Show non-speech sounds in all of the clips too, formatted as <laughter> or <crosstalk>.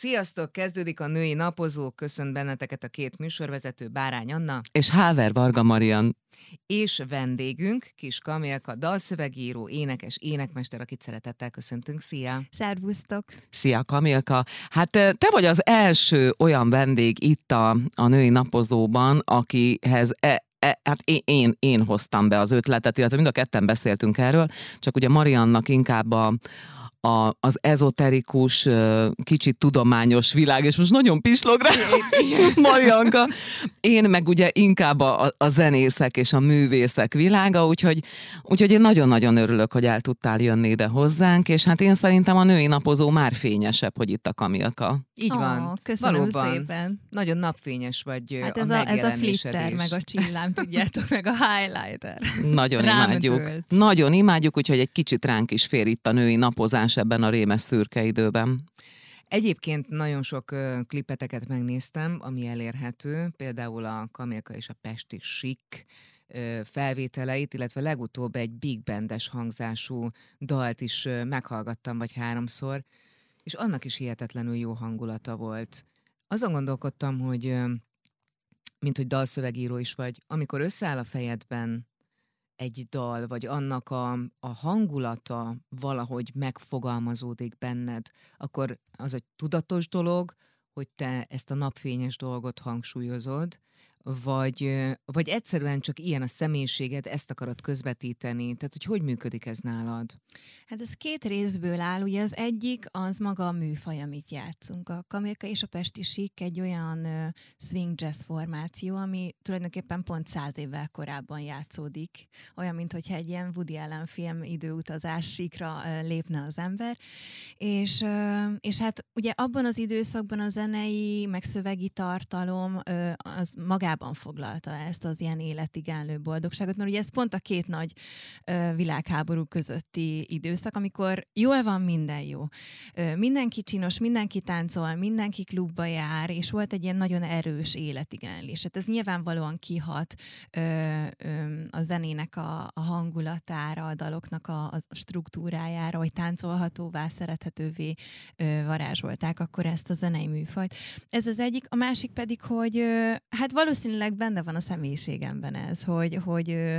Sziasztok! Kezdődik a női napozó. Köszönt benneteket a két műsorvezető, Bárány Anna. És Háver Varga Marian. És vendégünk, Kis Kamilka, dalszövegíró, énekes, énekmester, akit szeretettel köszöntünk. Szia! Szervusztok! Szia Kamilka! Hát te vagy az első olyan vendég itt a, a női napozóban, akihez e, E, hát én, én, én hoztam be az ötletet, illetve mind a ketten beszéltünk erről, csak ugye Mariannak inkább a, a, az ezoterikus, kicsit tudományos világ, és most nagyon pislog rá, Marianka. Én meg ugye inkább a, a zenészek és a művészek világa, úgyhogy, úgyhogy én nagyon-nagyon örülök, hogy el tudtál jönni ide hozzánk, és hát én szerintem a női napozó már fényesebb, hogy itt a Kamilka. Így van. Oh, köszönöm Valóban. szépen. Nagyon napfényes vagy Hát a ez a, ez a flitter, meg a csillám, tudjátok, meg a highlighter. Nagyon Rám imádjuk. dőlt. Nagyon imádjuk, úgyhogy egy kicsit ránk is fér itt a női napozás ebben a rémes szürke időben. Egyébként nagyon sok klipeteket megnéztem, ami elérhető, például a Kamilka és a Pesti Sik felvételeit, illetve legutóbb egy big bandes hangzású dalt is meghallgattam vagy háromszor, és annak is hihetetlenül jó hangulata volt. Azon gondolkodtam, hogy mint hogy dalszövegíró is vagy, amikor összeáll a fejedben egy dal, vagy annak a, a hangulata valahogy megfogalmazódik benned, akkor az egy tudatos dolog, hogy te ezt a napfényes dolgot hangsúlyozod, vagy, vagy egyszerűen csak ilyen a személyiséged, ezt akarod közvetíteni. Tehát, hogy hogy működik ez nálad? Hát ez két részből áll. Ugye az egyik az maga a műfaj, amit játszunk. A Kamilka és a Pesti Sik egy olyan swing jazz formáció, ami tulajdonképpen pont száz évvel korábban játszódik. Olyan, mintha egy ilyen Woody Allen film időutazás lépne az ember. És, és hát ugye abban az időszakban a zenei, meg szövegi tartalom az magában foglalta ezt az ilyen életig állő boldogságot, mert ugye ez pont a két nagy ö, világháború közötti időszak, amikor jól van minden jó. Ö, mindenki csinos, mindenki táncol, mindenki klubba jár, és volt egy ilyen nagyon erős életigenlés. Hát ez nyilvánvalóan kihat ö, ö, a zenének a, a hangulatára, a daloknak a, a struktúrájára, hogy táncolhatóvá, szerethetővé ö, varázsolták akkor ezt a zenei műfajt. Ez az egyik, a másik pedig, hogy ö, hát valószínűleg benne van a személyiségemben ez, hogy, hogy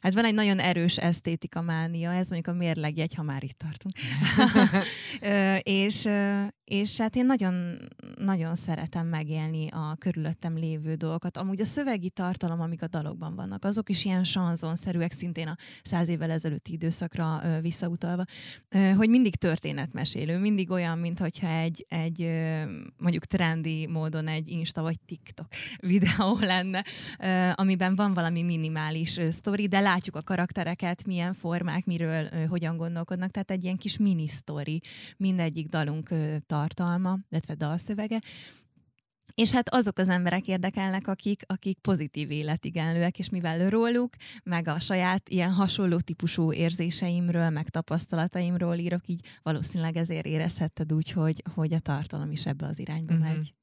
hát van egy nagyon erős esztétika mánia, ez mondjuk a mérlegjegy, ha már itt tartunk. <laughs> És, és hát én nagyon, nagyon szeretem megélni a körülöttem lévő dolgokat. Amúgy a szövegi tartalom, amik a dalokban vannak, azok is ilyen sanzonszerűek, szintén a száz évvel ezelőtti időszakra visszautalva, hogy mindig történetmesélő, mindig olyan, mintha egy, egy mondjuk trendi módon egy Insta vagy TikTok <laughs> videó lenne, amiben van valami minimális sztori, de látjuk a karaktereket, milyen formák, miről, hogyan gondolkodnak, tehát egy ilyen kis mini sztori mindegyik dalunk tartalma, illetve dalszövege. És hát azok az emberek érdekelnek, akik, akik pozitív életigenlőek, és mivel róluk, meg a saját ilyen hasonló típusú érzéseimről, meg tapasztalataimról írok, így valószínűleg ezért érezhetted úgy, hogy, hogy a tartalom is ebbe az irányba Mhm. uh-huh. megy.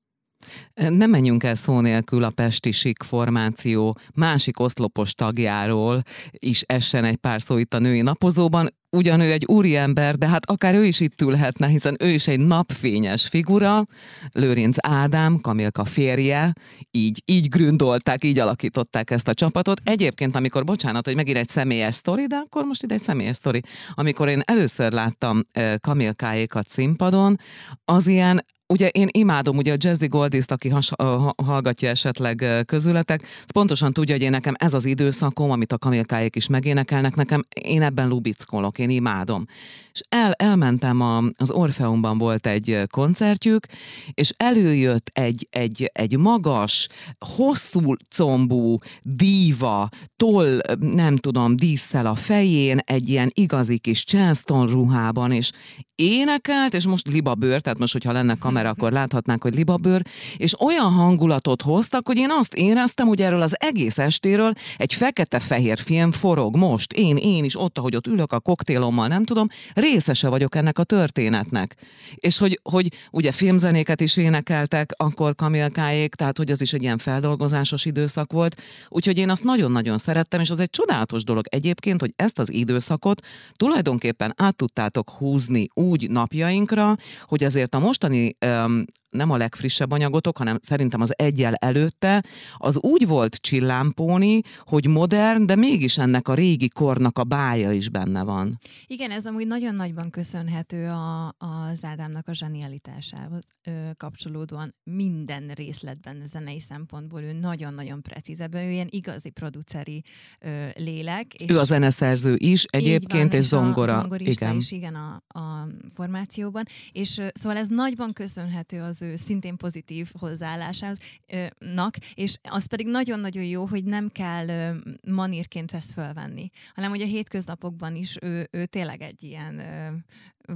Nem menjünk el szó nélkül a Pesti Sik formáció másik oszlopos tagjáról is essen egy pár szó itt a női napozóban. Ugyan ő egy úriember, de hát akár ő is itt ülhetne, hiszen ő is egy napfényes figura. Lőrinc Ádám, Kamilka férje, így, így gründolták, így alakították ezt a csapatot. Egyébként, amikor, bocsánat, hogy megír egy személyes sztori, de akkor most ide egy személyes sztori. Amikor én először láttam eh, Kamilkáékat színpadon, az ilyen Ugye én imádom ugye a Jazzy Goldiszt, aki has, ha, hallgatja esetleg közületek, az pontosan tudja, hogy én nekem ez az időszakom, amit a kamilkáik is megénekelnek, nekem én ebben lubickolok, én imádom. És el, elmentem, a, az Orfeumban volt egy koncertjük, és előjött egy, egy, egy magas, hosszú combú díva, toll, nem tudom, díszsel a fején, egy ilyen igazi kis Charleston ruhában, és énekelt, és most libabőr, tehát most, hogyha lenne kamera, akkor láthatnánk, hogy libabőr, és olyan hangulatot hoztak, hogy én azt éreztem, hogy erről az egész estéről egy fekete-fehér film forog most. Én, én is ott, ahogy ott ülök a koktélommal, nem tudom, részese vagyok ennek a történetnek. És hogy, hogy ugye filmzenéket is énekeltek akkor Kamilkáék, tehát hogy az is egy ilyen feldolgozásos időszak volt. Úgyhogy én azt nagyon-nagyon szerettem, és az egy csodálatos dolog egyébként, hogy ezt az időszakot tulajdonképpen át tudtátok húzni úgy napjainkra, hogy azért a mostani um, nem a legfrissebb anyagotok, hanem szerintem az egyel előtte, az úgy volt csillámpóni, hogy modern, de mégis ennek a régi kornak a bája is benne van. Igen, ez amúgy nagyon nagyban köszönhető a, az Ádámnak a zsenialitásához ö, kapcsolódóan minden részletben zenei szempontból ő nagyon-nagyon precíz. Ebben ő ilyen igazi produceri ö, lélek. És ő a zeneszerző is egyébként, van, és zongora. A igen. is, igen, a, a formációban. És ö, szóval ez nagyban köszönhető az ő szintén pozitív hozzáállásának, és az pedig nagyon-nagyon jó, hogy nem kell manírként ezt fölvenni, hanem hogy a hétköznapokban is ő, ő tényleg egy ilyen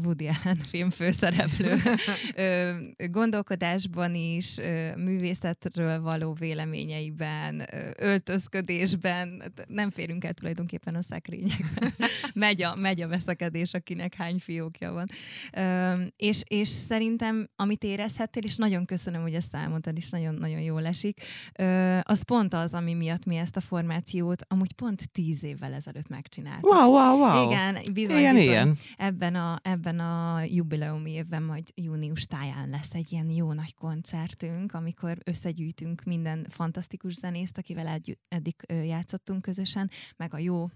Woody Allen <laughs> film főszereplő gondolkodásban is, művészetről való véleményeiben, öltözködésben, nem férünk el tulajdonképpen a szekrényekben. <laughs> megy, a, megy a veszekedés, akinek hány fiókja van. És, és szerintem, amit érezhettél, és nagyon köszönöm, hogy ezt elmondtad, és nagyon-nagyon jól esik, az pont az, ami miatt mi ezt a formációt amúgy pont tíz évvel ezelőtt megcsináltuk. Wow, wow, wow. Igen, bizony, ilyen, bizony ilyen. Ebben a, ebben ebben a jubileumi évben majd június táján lesz egy ilyen jó nagy koncertünk, amikor összegyűjtünk minden fantasztikus zenészt, akivel eddig játszottunk közösen, meg a jó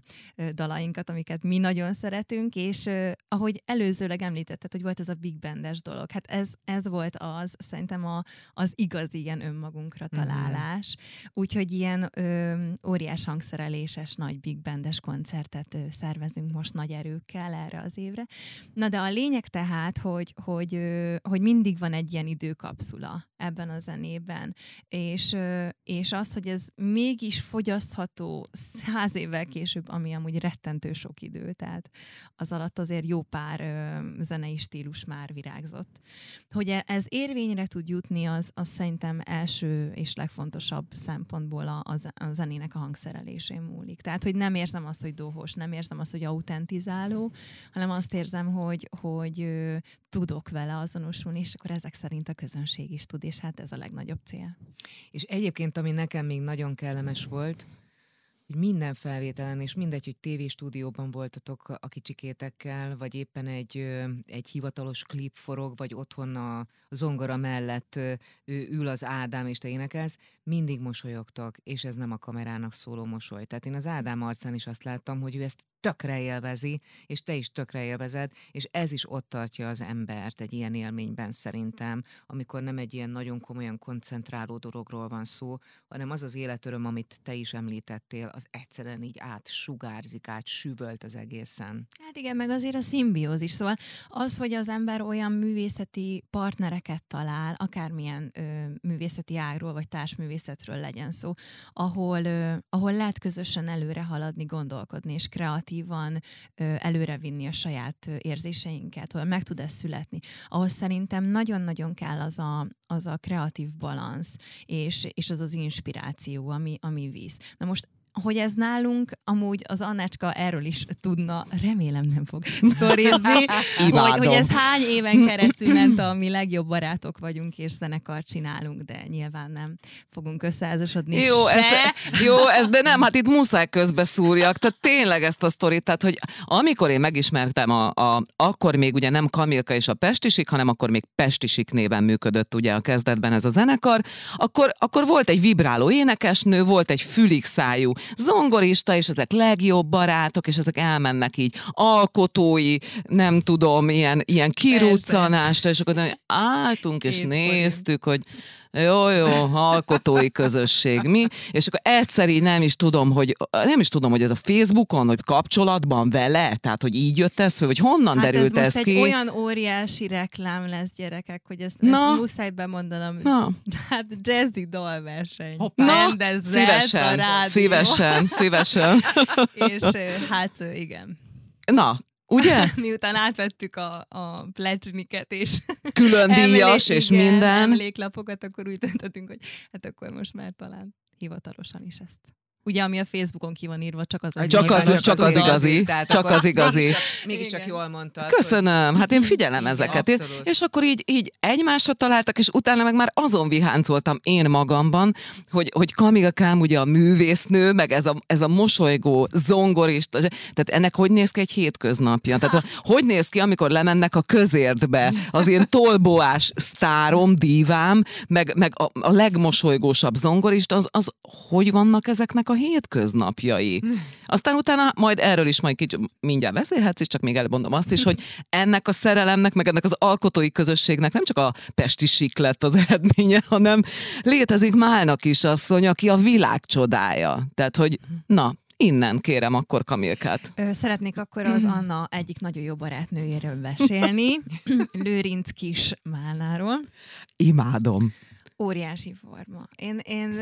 dalainkat, amiket mi nagyon szeretünk, és ahogy előzőleg említetted, hogy volt ez a big bandes dolog, hát ez, ez volt az, szerintem a, az igazi ilyen önmagunkra mhm. találás. Mm-hmm. Úgyhogy ilyen ö, óriás hangszereléses nagy big bandes koncertet ö, szervezünk most nagy erőkkel erre az évre. Na de a lényeg tehát, hogy, hogy, hogy mindig van egy ilyen időkapszula ebben a zenében, és, és az, hogy ez mégis fogyasztható száz évvel később, ami amúgy rettentő sok idő, tehát az alatt azért jó pár zenei stílus már virágzott. Hogy e, ez érvényre tud jutni, az, az szerintem első és legfontosabb szempontból a, a zenének a hangszerelésén múlik. Tehát, hogy nem érzem azt, hogy dohos, nem érzem azt, hogy autentizáló, hanem azt érzem, hogy, hogy ö, tudok vele azonosulni, és akkor ezek szerint a közönség is tud, és hát ez a legnagyobb cél. És egyébként, ami nekem még nagyon kellemes volt, hogy minden felvételen, és mindegy, hogy tévéstúdióban voltatok a kicsikétekkel, vagy éppen egy, egy hivatalos klip forog, vagy otthon a zongora mellett ő ül az Ádám, és te énekelsz, mindig mosolyogtok, és ez nem a kamerának szóló mosoly. Tehát én az Ádám arcán is azt láttam, hogy ő ezt tökre élvezi, és te is tökre élvezed, és ez is ott tartja az embert egy ilyen élményben szerintem, amikor nem egy ilyen nagyon komolyan koncentráló dologról van szó, hanem az az életöröm, amit te is említettél, az egyszerűen így átsugárzik, átsüvölt az egészen. Hát igen, meg azért a szimbiózis. Szóval az, hogy az ember olyan művészeti partnereket talál, akármilyen ö, művészeti ágról vagy társművészetről legyen szó, ahol, ö, ahol lehet közösen előre haladni, gondolkodni és kreatív kreatívan előrevinni a saját érzéseinket, hogy meg tud ez születni. Ahhoz szerintem nagyon-nagyon kell az a, az a kreatív balansz, és, és az az inspiráció, ami, ami víz. Na most hogy ez nálunk, amúgy az Annácska erről is tudna, remélem nem fog <laughs> sztorizni, hogy, hogy ez hány éven keresztül ment a mi legjobb barátok vagyunk, és zenekar csinálunk, de nyilván nem fogunk összeházasodni Jó, se. ezt, jó ez, de nem, hát itt muszáj közbeszúrjak, tehát tényleg ezt a sztorit, tehát hogy amikor én megismertem, a, a, akkor még ugye nem Kamilka és a Pestisik, hanem akkor még Pestisik néven működött ugye a kezdetben ez a zenekar, akkor, akkor volt egy vibráló énekesnő, volt egy fülig szájú zongorista, és ezek legjobb barátok, és ezek elmennek így alkotói, nem tudom, ilyen, ilyen kiruccanásra, és akkor álltunk, és Én néztük, hogy jó, jó, alkotói közösség, mi? És akkor egyszer így nem is tudom, hogy nem is tudom, hogy ez a Facebookon, hogy kapcsolatban vele, tehát hogy így jött ez föl, vagy honnan hát derült ez, ez ki? olyan óriási reklám lesz, gyerekek, hogy ezt, Na. ezt muszáj bemondanom. Na. Hát jazzy dalverseny. Na, szívesen, szívesen, szívesen. <laughs> És hát igen. Na, Ugye? <laughs> Miután átvettük a, a pledge és <laughs> külön díjas és igen, minden. emléklapokat, akkor úgy döntöttünk, hogy hát akkor most már talán hivatalosan is ezt ugye ami a Facebookon ki van írva, csak az az Csak az, csak, csak az igazi. Tehát csak az igazi. Mégiscsak, jól mondtad. Köszönöm, hogy... hát én figyelem Igen, ezeket. Abszolút. És akkor így, így egymásra találtak, és utána meg már azon viháncoltam én magamban, hogy, hogy Kamilkám ugye a művésznő, meg ez a, ez a mosolygó zongorista, tehát ennek hogy néz ki egy hétköznapja? Tehát hogy néz ki, amikor lemennek a közértbe, az én tolboás sztárom, divám, meg, meg a, a legmosolygósabb zongorista, az, az hogy vannak ezeknek a hétköznapjai? <laughs> Aztán utána majd erről is majd kicsit mindjárt beszélhetsz, és csak még elmondom azt is, hogy ennek a szerelemnek, meg ennek az alkotói közösségnek nem csak a pesti sik lett az eredménye, hanem létezik Málnak is asszony, aki a világ csodája. Tehát, hogy na, Innen kérem akkor Kamilkát. Szeretnék akkor az <clears throat> Anna egyik nagyon jó barátnőjéről beszélni, <laughs> Lőrinc Kis Málnáról. Imádom. Óriási forma. Én, én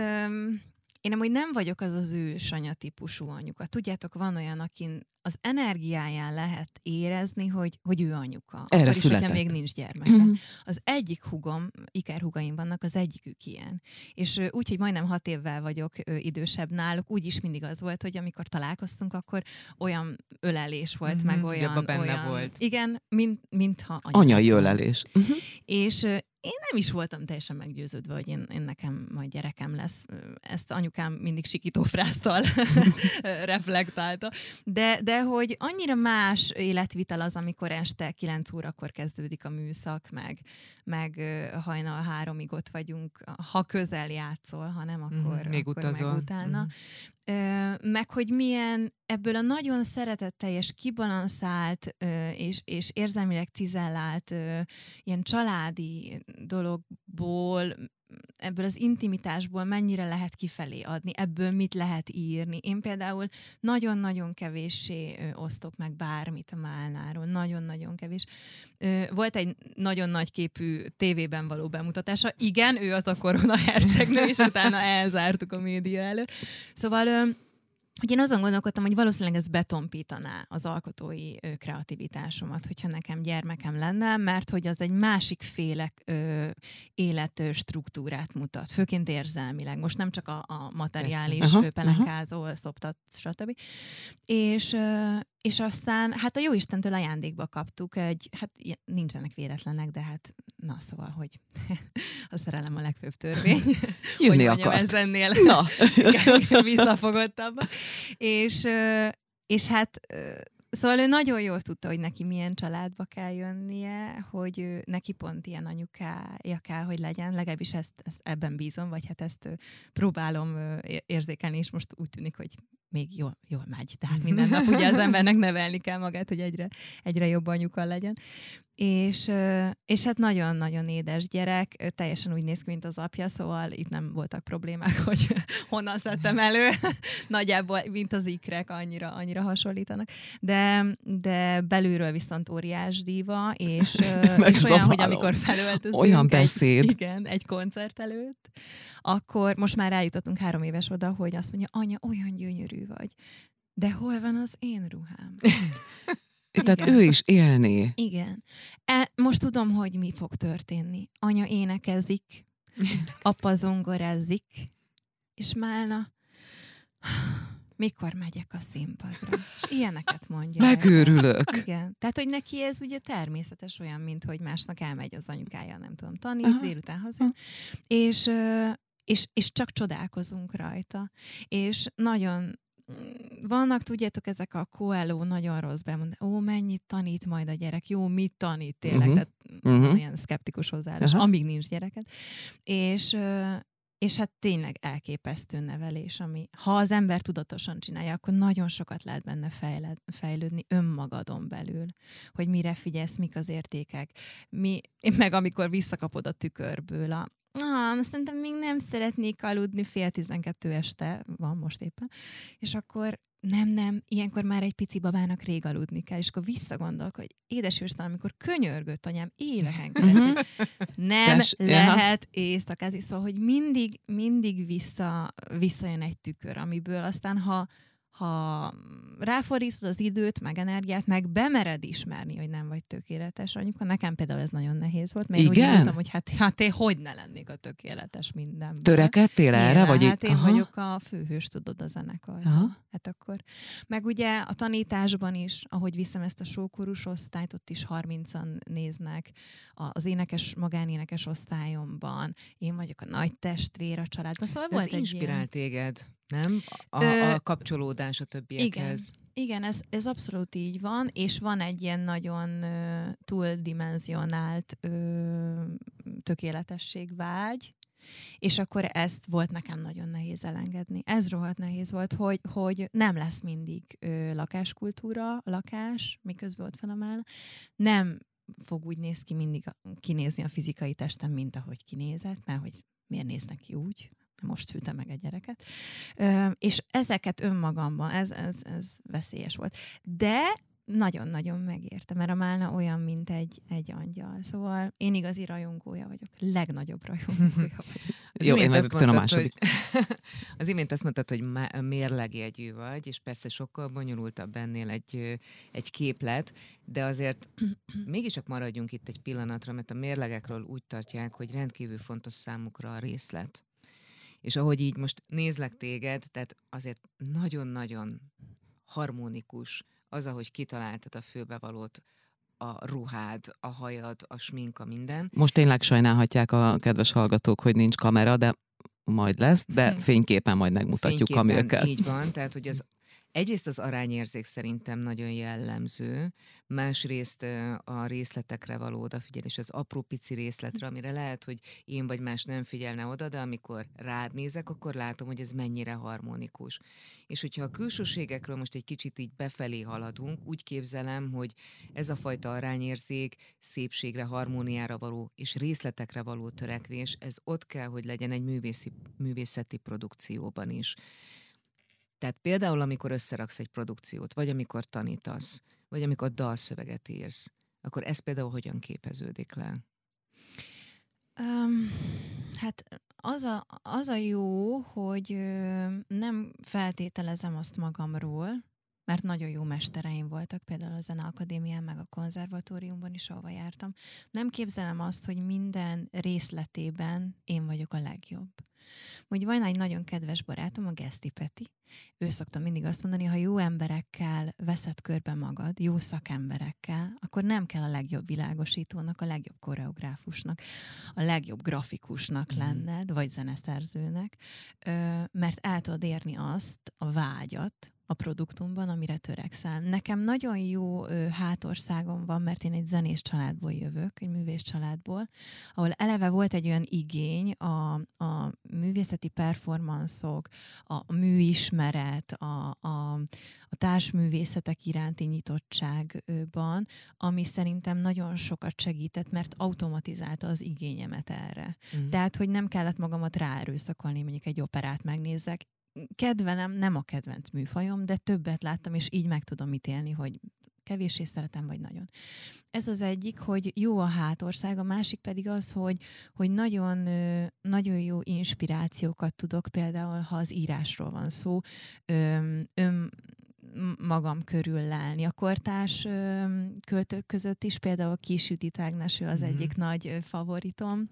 én amúgy nem vagyok az az ősanya típusú anyuka. Tudjátok, van olyan, akin az energiáján lehet érezni, hogy, hogy ő anyuka. Erre Akkor született. is, hogyha még nincs gyermeke. Mm-hmm. Az egyik hugom, ikerhugaim vannak, az egyikük ilyen. És úgy, hogy majdnem hat évvel vagyok idősebb náluk, úgy is mindig az volt, hogy amikor találkoztunk, akkor olyan ölelés volt, mm-hmm. meg olyan... benne olyan, volt. Igen, mint, mintha anya. Anyai ölelés. Uh-huh. És én nem is voltam teljesen meggyőződve, hogy én, én nekem majd gyerekem lesz. Ezt anyukám mindig sikítófráztal <laughs> reflektálta. De, de hogy annyira más életvitel az, amikor este 9 órakor kezdődik a műszak, meg, meg hajnal háromig ott vagyunk, ha közel játszol, ha nem, akkor, mm, még, akkor utazol. meg utána. Mm meg hogy milyen ebből a nagyon szeretetteljes, kibalanszált és, és érzelmileg cizellált ilyen családi dologból ebből az intimitásból mennyire lehet kifelé adni, ebből mit lehet írni. Én például nagyon-nagyon kevéssé osztok meg bármit a Málnáról, nagyon-nagyon kevés. Volt egy nagyon nagy képű tévében való bemutatása. Igen, ő az a korona hercegnő, és utána elzártuk a média előtt. Szóval hogy én azon gondolkodtam, hogy valószínűleg ez betonpítaná az alkotói ö, kreativitásomat, hogyha nekem gyermekem lenne, mert hogy az egy másik féle ö, élet ö, struktúrát mutat, főként érzelmileg. Most nem csak a, a materiális aha, pelenkázó, szoptat, stb. És, ö, és aztán, hát a jó Istentől ajándékba kaptuk egy, hát nincsenek véletlenek, de hát na szóval, hogy <laughs> a szerelem a legfőbb törvény. <laughs> Jönni akart. Ez ennél <laughs> na. visszafogottabb. És, és hát Szóval ő nagyon jól tudta, hogy neki milyen családba kell jönnie, hogy neki pont ilyen anyukája kell, hogy legyen, legalábbis ezt, ezt ebben bízom, vagy hát ezt próbálom érzékelni, és most úgy tűnik, hogy még jól, jól megy. Tehát minden nap ugye az embernek nevelni kell magát, hogy egyre, egyre jobb anyuka legyen. És, és hát nagyon-nagyon édes gyerek, teljesen úgy néz ki, mint az apja, szóval itt nem voltak problémák, <laughs> hogy honnan szedtem elő. <laughs> Nagyjából, mint az ikrek, annyira, annyira hasonlítanak. De, de belülről viszont óriás díva, és, <laughs> és olyan, hogy amikor felöltözünk olyan beszéd. Egy, igen, egy koncert előtt, akkor most már eljutottunk három éves oda, hogy azt mondja, anya, olyan gyönyörű vagy. De hol van az én ruhám? Tehát Igen. ő is élné. Igen. E, most tudom, hogy mi fog történni. Anya énekezik, apa zongorázik, és Málna, mikor megyek a színpadra? És ilyeneket mondja. Megőrülök. El. Igen. Tehát, hogy neki ez ugye természetes olyan, mint hogy másnak elmegy az anyukája, nem tudom, tanít, délután haza. És, és, és csak csodálkozunk rajta. És nagyon vannak, tudjátok, ezek a Coelho nagyon rossz bemond, ó, mennyit tanít majd a gyerek, jó, mit tanít tényleg, uh-huh. tehát uh-huh. ilyen szkeptikus hozzáállás, uh-huh. amíg nincs gyereket. És, és hát tényleg elképesztő nevelés, ami ha az ember tudatosan csinálja, akkor nagyon sokat lehet benne fejled, fejlődni önmagadon belül, hogy mire figyelsz, mik az értékek, mi, meg amikor visszakapod a tükörből a, ah, szerintem még nem szeretnék aludni, fél tizenkettő este van most éppen, és akkor nem, nem, ilyenkor már egy pici babának rég aludni kell, és akkor visszagondolok, hogy édes Isten, amikor könyörgött anyám éveken keresztül, nem Tess, lehet éjszakázni, szóval, hogy mindig, mindig vissza, visszajön egy tükör, amiből aztán, ha, ha ráfordítod az időt, meg energiát, meg bemered ismerni, hogy nem vagy tökéletes anyuka. Nekem például ez nagyon nehéz volt, mert Igen? én úgy mondtam, hogy hát, <laughs> hát én hogy ne lennék a tökéletes mindenben. Törekedtél erre? Vagy hát én Aha. vagyok a főhős, tudod, a zenekarban. Aha. Hát akkor. Meg ugye a tanításban is, ahogy viszem ezt a sókorús osztályt, ott is 30-an néznek a- az énekes, magánénekes osztályomban. Én vagyok a nagy testvér a családban. Szóval Ez volt egy inspirál ilyen... téged, nem? A, Ö, a kapcsolódás a többiekhez. Igen, ez, ez abszolút így van, és van egy ilyen nagyon ö, túldimenzionált ö, tökéletességvágy, és akkor ezt volt nekem nagyon nehéz elengedni. Ez rohadt nehéz volt, hogy, hogy nem lesz mindig ö, lakáskultúra, lakás, miközben ott van a mál. Nem fog úgy néz ki mindig kinézni a fizikai testem, mint ahogy kinézett, mert hogy miért néznek ki úgy, most szültem meg egy gyereket. És ezeket önmagamban, ez, ez, ez veszélyes volt. De nagyon-nagyon megérte, mert a Málna olyan, mint egy, egy angyal. Szóval én igazi rajongója vagyok. Legnagyobb rajongója <laughs> vagyok. Az Jó, imént én azt rögtön a mondtad, második. Hogy, <laughs> az imént azt mondtad, hogy má- mérlegjegyű vagy, és persze sokkal bonyolultabb ennél egy, egy képlet, de azért <clears throat> mégiscsak maradjunk itt egy pillanatra, mert a mérlegekről úgy tartják, hogy rendkívül fontos számukra a részlet. És ahogy így most nézlek téged, tehát azért nagyon-nagyon harmonikus az, ahogy kitaláltad a főbevalót, a ruhád, a hajad, a sminka, minden. Most tényleg sajnálhatják a kedves hallgatók, hogy nincs kamera, de majd lesz, de <laughs> fényképen majd megmutatjuk, Fényképen Kamilke. Így van, tehát hogy az egyrészt az arányérzék szerintem nagyon jellemző, másrészt a részletekre való odafigyelés, az apró pici részletre, amire lehet, hogy én vagy más nem figyelne oda, de amikor rád nézek, akkor látom, hogy ez mennyire harmonikus. És hogyha a külsőségekről most egy kicsit így befelé haladunk, úgy képzelem, hogy ez a fajta arányérzék, szépségre, harmóniára való és részletekre való törekvés, ez ott kell, hogy legyen egy művészi, művészeti produkcióban is. Tehát például, amikor összeraksz egy produkciót, vagy amikor tanítasz, vagy amikor dalszöveget írsz, akkor ez például hogyan képeződik le? Um, hát az a, az a jó, hogy nem feltételezem azt magamról, mert nagyon jó mestereim voltak, például a Zeneakadémián, meg a konzervatóriumban is, ahova jártam. Nem képzelem azt, hogy minden részletében én vagyok a legjobb. Úgy van egy nagyon kedves barátom, a Geszti Peti. Ő szokta mindig azt mondani, ha jó emberekkel veszed körbe magad, jó szakemberekkel, akkor nem kell a legjobb világosítónak, a legjobb koreográfusnak, a legjobb grafikusnak Mhm. lenned, vagy zeneszerzőnek, mert el tudod érni azt, a vágyat, a produktumban, amire törekszel. Nekem nagyon jó ö, hátországom van, mert én egy zenés családból jövök, egy művész családból, ahol eleve volt egy olyan igény a, a művészeti performanszok, a műismeret, a, a, a társművészetek iránti nyitottságban, ami szerintem nagyon sokat segített, mert automatizálta az igényemet erre. Mm. Tehát, hogy nem kellett magamat ráerőszakolni, mondjuk egy operát megnézzek. Kedvelem, nem a kedvenc műfajom, de többet láttam, és így meg tudom ítélni, hogy kevéssé szeretem, vagy nagyon. Ez az egyik, hogy jó a hátország, a másik pedig az, hogy, hogy nagyon, nagyon jó inspirációkat tudok, például, ha az írásról van szó, öm, öm, magam körül lelni. A kortárs öm, költők között is, például Kis Judit Ágnes, ő az Mhm. egyik nagy favoritom.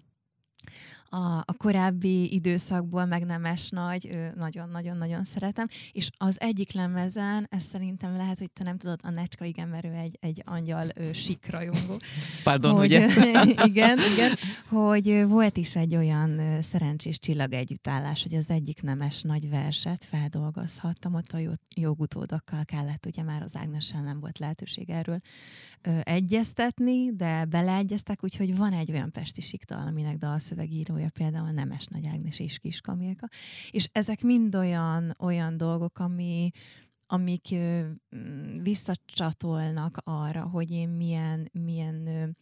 A, a korábbi időszakból meg Nemes Nagy, nagyon-nagyon-nagyon szeretem, és az egyik lemezen, ez szerintem lehet, hogy te nem tudod, a Necska, igen, mert ő egy, egy angyal ő, sikrajongó, <laughs> Pardon, hogy, ugye? <laughs> igen, igen, hogy volt is egy olyan szerencsés csillag együttállás, hogy az egyik nemes nagy verset feldolgozhattam, ott a jogutódokkal kellett, ugye már az Ágnessel nem volt lehetőség erről ö, egyeztetni, de beleegyeztek, úgyhogy van egy olyan pesti sikdal, aminek dalszövegírója például Nemes Nagy Ágnes és Kis Kamilka, és ezek mind olyan, olyan dolgok, ami, amik mm, visszacsatolnak arra, hogy én milyen, milyen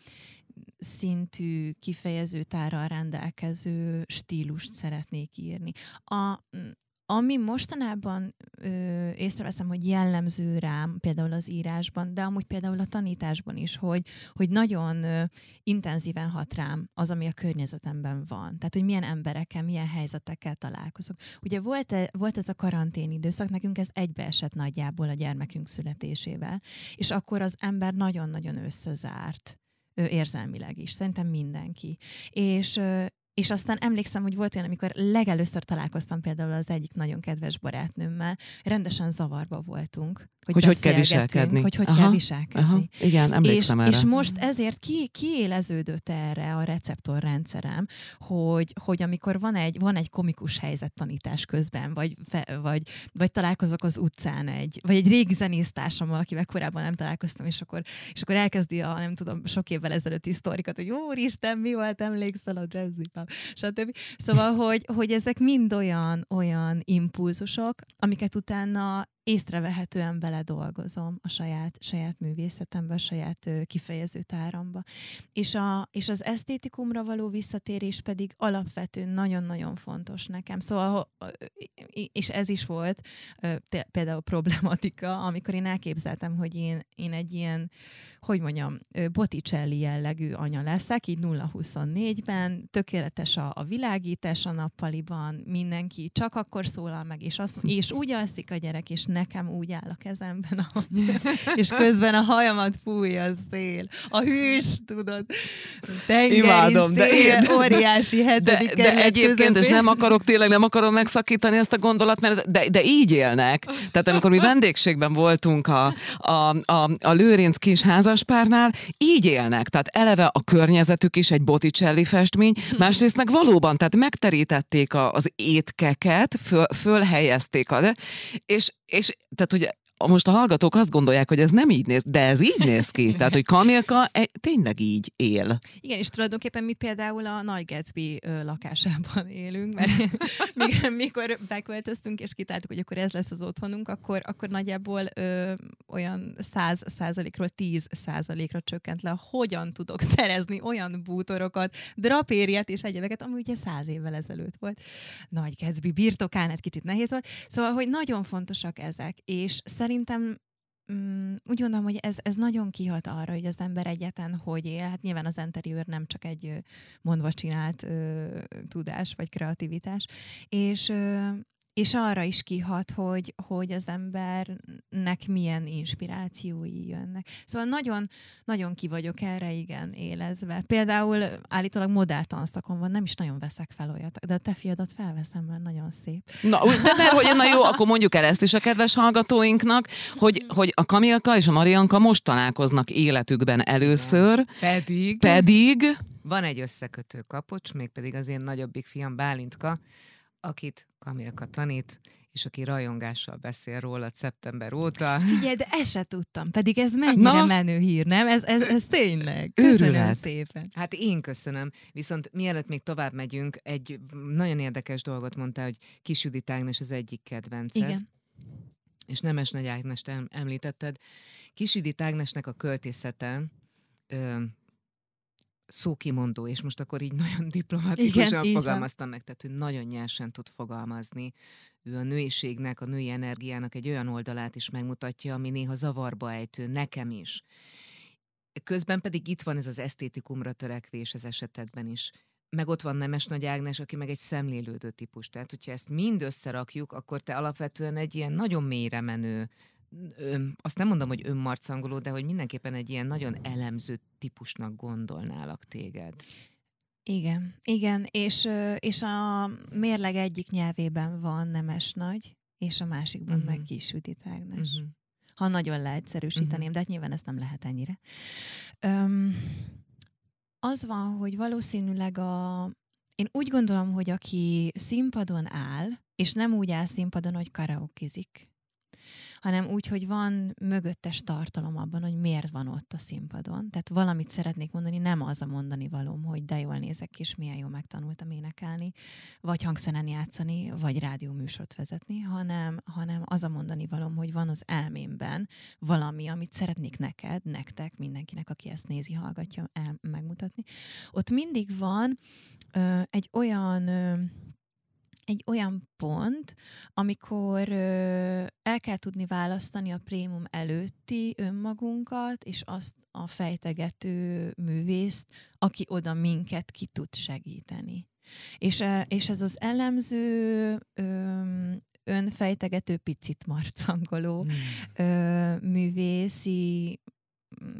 szintű kifejezőtárral rendelkező stílust szeretnék írni. A, mm, ami mostanában ö, észreveszem, hogy jellemző rám, például az írásban, de amúgy például a tanításban is, hogy, hogy nagyon ö, intenzíven hat rám az, ami a környezetemben van. Tehát, hogy milyen emberekkel, milyen helyzetekkel találkozok. Ugye volt, volt ez a karantén időszak, nekünk ez egybeesett nagyjából a gyermekünk születésével, és akkor az ember nagyon-nagyon összezárt érzelmileg is. Szerintem mindenki. És, és aztán emlékszem, hogy volt olyan, amikor legelőször találkoztam például az egyik nagyon kedves barátnőmmel, rendesen zavarba voltunk. Hogy hogy, hogy kell viselkedni. Hogy hogy aha, kell viselkedni. Aha, igen, emlékszem és, erre. És most ezért ki, kiéleződött erre a receptorrendszerem, hogy, hogy amikor van egy, van egy komikus helyzet tanítás közben, vagy, fe, vagy, vagy találkozok az utcán egy, vagy egy régi zenésztársammal, akivel korábban nem találkoztam, és akkor, és akkor elkezdi a, nem tudom, sok évvel ezelőtti sztorikat, hogy úristen, mi volt, emlékszel a jazzy stb. Szóval, hogy, hogy ezek mind olyan, olyan impulzusok, amiket utána észrevehetően beledolgozom a saját, saját művészetembe, a saját ö, kifejező táramba. És, a, és az esztétikumra való visszatérés pedig alapvetően nagyon-nagyon fontos nekem. Szóval, és ez is volt például problematika, amikor én elképzeltem, hogy én, én egy ilyen, hogy mondjam, Botticelli jellegű anya leszek, így 0-24-ben, tökéletes a, a világítás a nappaliban, mindenki csak akkor szólal meg, és, azt, és úgy alszik a gyerek, és nekem úgy áll a kezemben, ahogy, <laughs> és közben a hajamat fújja a szél. A hűs, tudod, tengeri Imádom, szél, de én, óriási hetedik De, de egyébként, és nem akarok, tényleg nem akarom megszakítani ezt a gondolat, mert de, de így élnek. Tehát amikor mi vendégségben voltunk a, a, a, a Lőrinc kis házaspárnál, így élnek. Tehát eleve a környezetük is egy Botticelli festmény, másrészt meg valóban, tehát megterítették a, az étkeket, föl, fölhelyezték a, és, és tehát, hogy most a hallgatók azt gondolják, hogy ez nem így néz, de ez így néz ki. <laughs> Tehát, hogy Kamilka e, tényleg így él. Igen, és tulajdonképpen mi például a Nagy Gatsby ö, lakásában élünk, mert <laughs> mi, mikor beköltöztünk, és kitáltuk, hogy akkor ez lesz az otthonunk, akkor, akkor nagyjából ö, olyan 100 százalékról 10 százalékra csökkent le, hogyan tudok szerezni olyan bútorokat, drapériát és egyebeket, ami ugye száz évvel ezelőtt volt. Nagy Gatsby birtokán, egy kicsit nehéz volt. Szóval, hogy nagyon fontosak ezek, és szerintem szerintem mm, úgy gondolom, hogy ez, ez nagyon kihat arra, hogy az ember egyetlen hogy él. Hát nyilván az interiőr nem csak egy mondva csinált ö, tudás vagy kreativitás. És ö, és arra is kihat, hogy, hogy az embernek milyen inspirációi jönnek. Szóval nagyon, nagyon ki vagyok erre, igen, élezve. Például állítólag modelltanszakon van, nem is nagyon veszek fel olyat, de a te fiadat felveszem, mert nagyon szép. Na, de mert hogy na jó, akkor mondjuk el ezt is a kedves hallgatóinknak, hogy, hogy a Kamilka és a Marianka most találkoznak életükben először. Pedig. Pedig. Van egy összekötő kapocs, mégpedig az én nagyobbik fiam Bálintka, akit Kamilka tanít, és aki rajongással beszél róla szeptember óta. Figyelj, de ezt se tudtam, pedig ez mennyire Na? menő hír, nem? Ez, ez, ez tényleg. Köszönöm Őrület. szépen. Hát én köszönöm. Viszont mielőtt még tovább megyünk, egy nagyon érdekes dolgot mondtál, hogy Kis Judit Ágnes az egyik kedvenced. Igen. És Nemes Nagy Ágnest említetted. Kis Judit Ágnesnek a költészete ö, szókimondó, és most akkor így nagyon <laughs> diplomatikusan Igen, fogalmaztam meg, tehát hogy nagyon nyersen tud fogalmazni. Ő a nőiségnek, a női energiának egy olyan oldalát is megmutatja, ami néha zavarba ejtő, nekem is. Közben pedig itt van ez az esztétikumra törekvés az esetedben is. Meg ott van Nemes Nagy Ágnes, aki meg egy szemlélődő típus. Tehát, hogyha ezt mind összerakjuk, akkor te alapvetően egy ilyen nagyon mélyre menő azt nem mondom, hogy önmarcangoló, de hogy mindenképpen egy ilyen nagyon elemző típusnak gondolnálak téged. Igen, igen, és, és a mérleg egyik nyelvében van Nemes Nagy, és a másikban uh-huh. meg Kis Judit Ágnes. Uh-huh. Ha nagyon leegyszerűsíteném, uh-huh. de hát nyilván ezt nem lehet ennyire. Um, az van, hogy valószínűleg a, én úgy gondolom, hogy aki színpadon áll, és nem úgy áll színpadon, hogy karaokezik, hanem úgy, hogy van mögöttes tartalom abban, hogy miért van ott a színpadon. Tehát valamit szeretnék mondani, nem az a mondani valóm, hogy de jól nézek és milyen jól megtanultam énekelni, vagy hangszeren játszani, vagy rádióműsort vezetni, hanem, hanem az a mondani valóm, hogy van az elmémben valami, amit szeretnék neked, nektek, mindenkinek, aki ezt nézi, hallgatja, el, megmutatni. Ott mindig van ö, egy olyan ö, egy olyan pont, amikor ö, el kell tudni választani a prémum előtti önmagunkat, és azt a fejtegető művészt, aki oda minket ki tud segíteni. És, és ez az elemző, ö, önfejtegető, picit marcangoló hmm. ö, művészi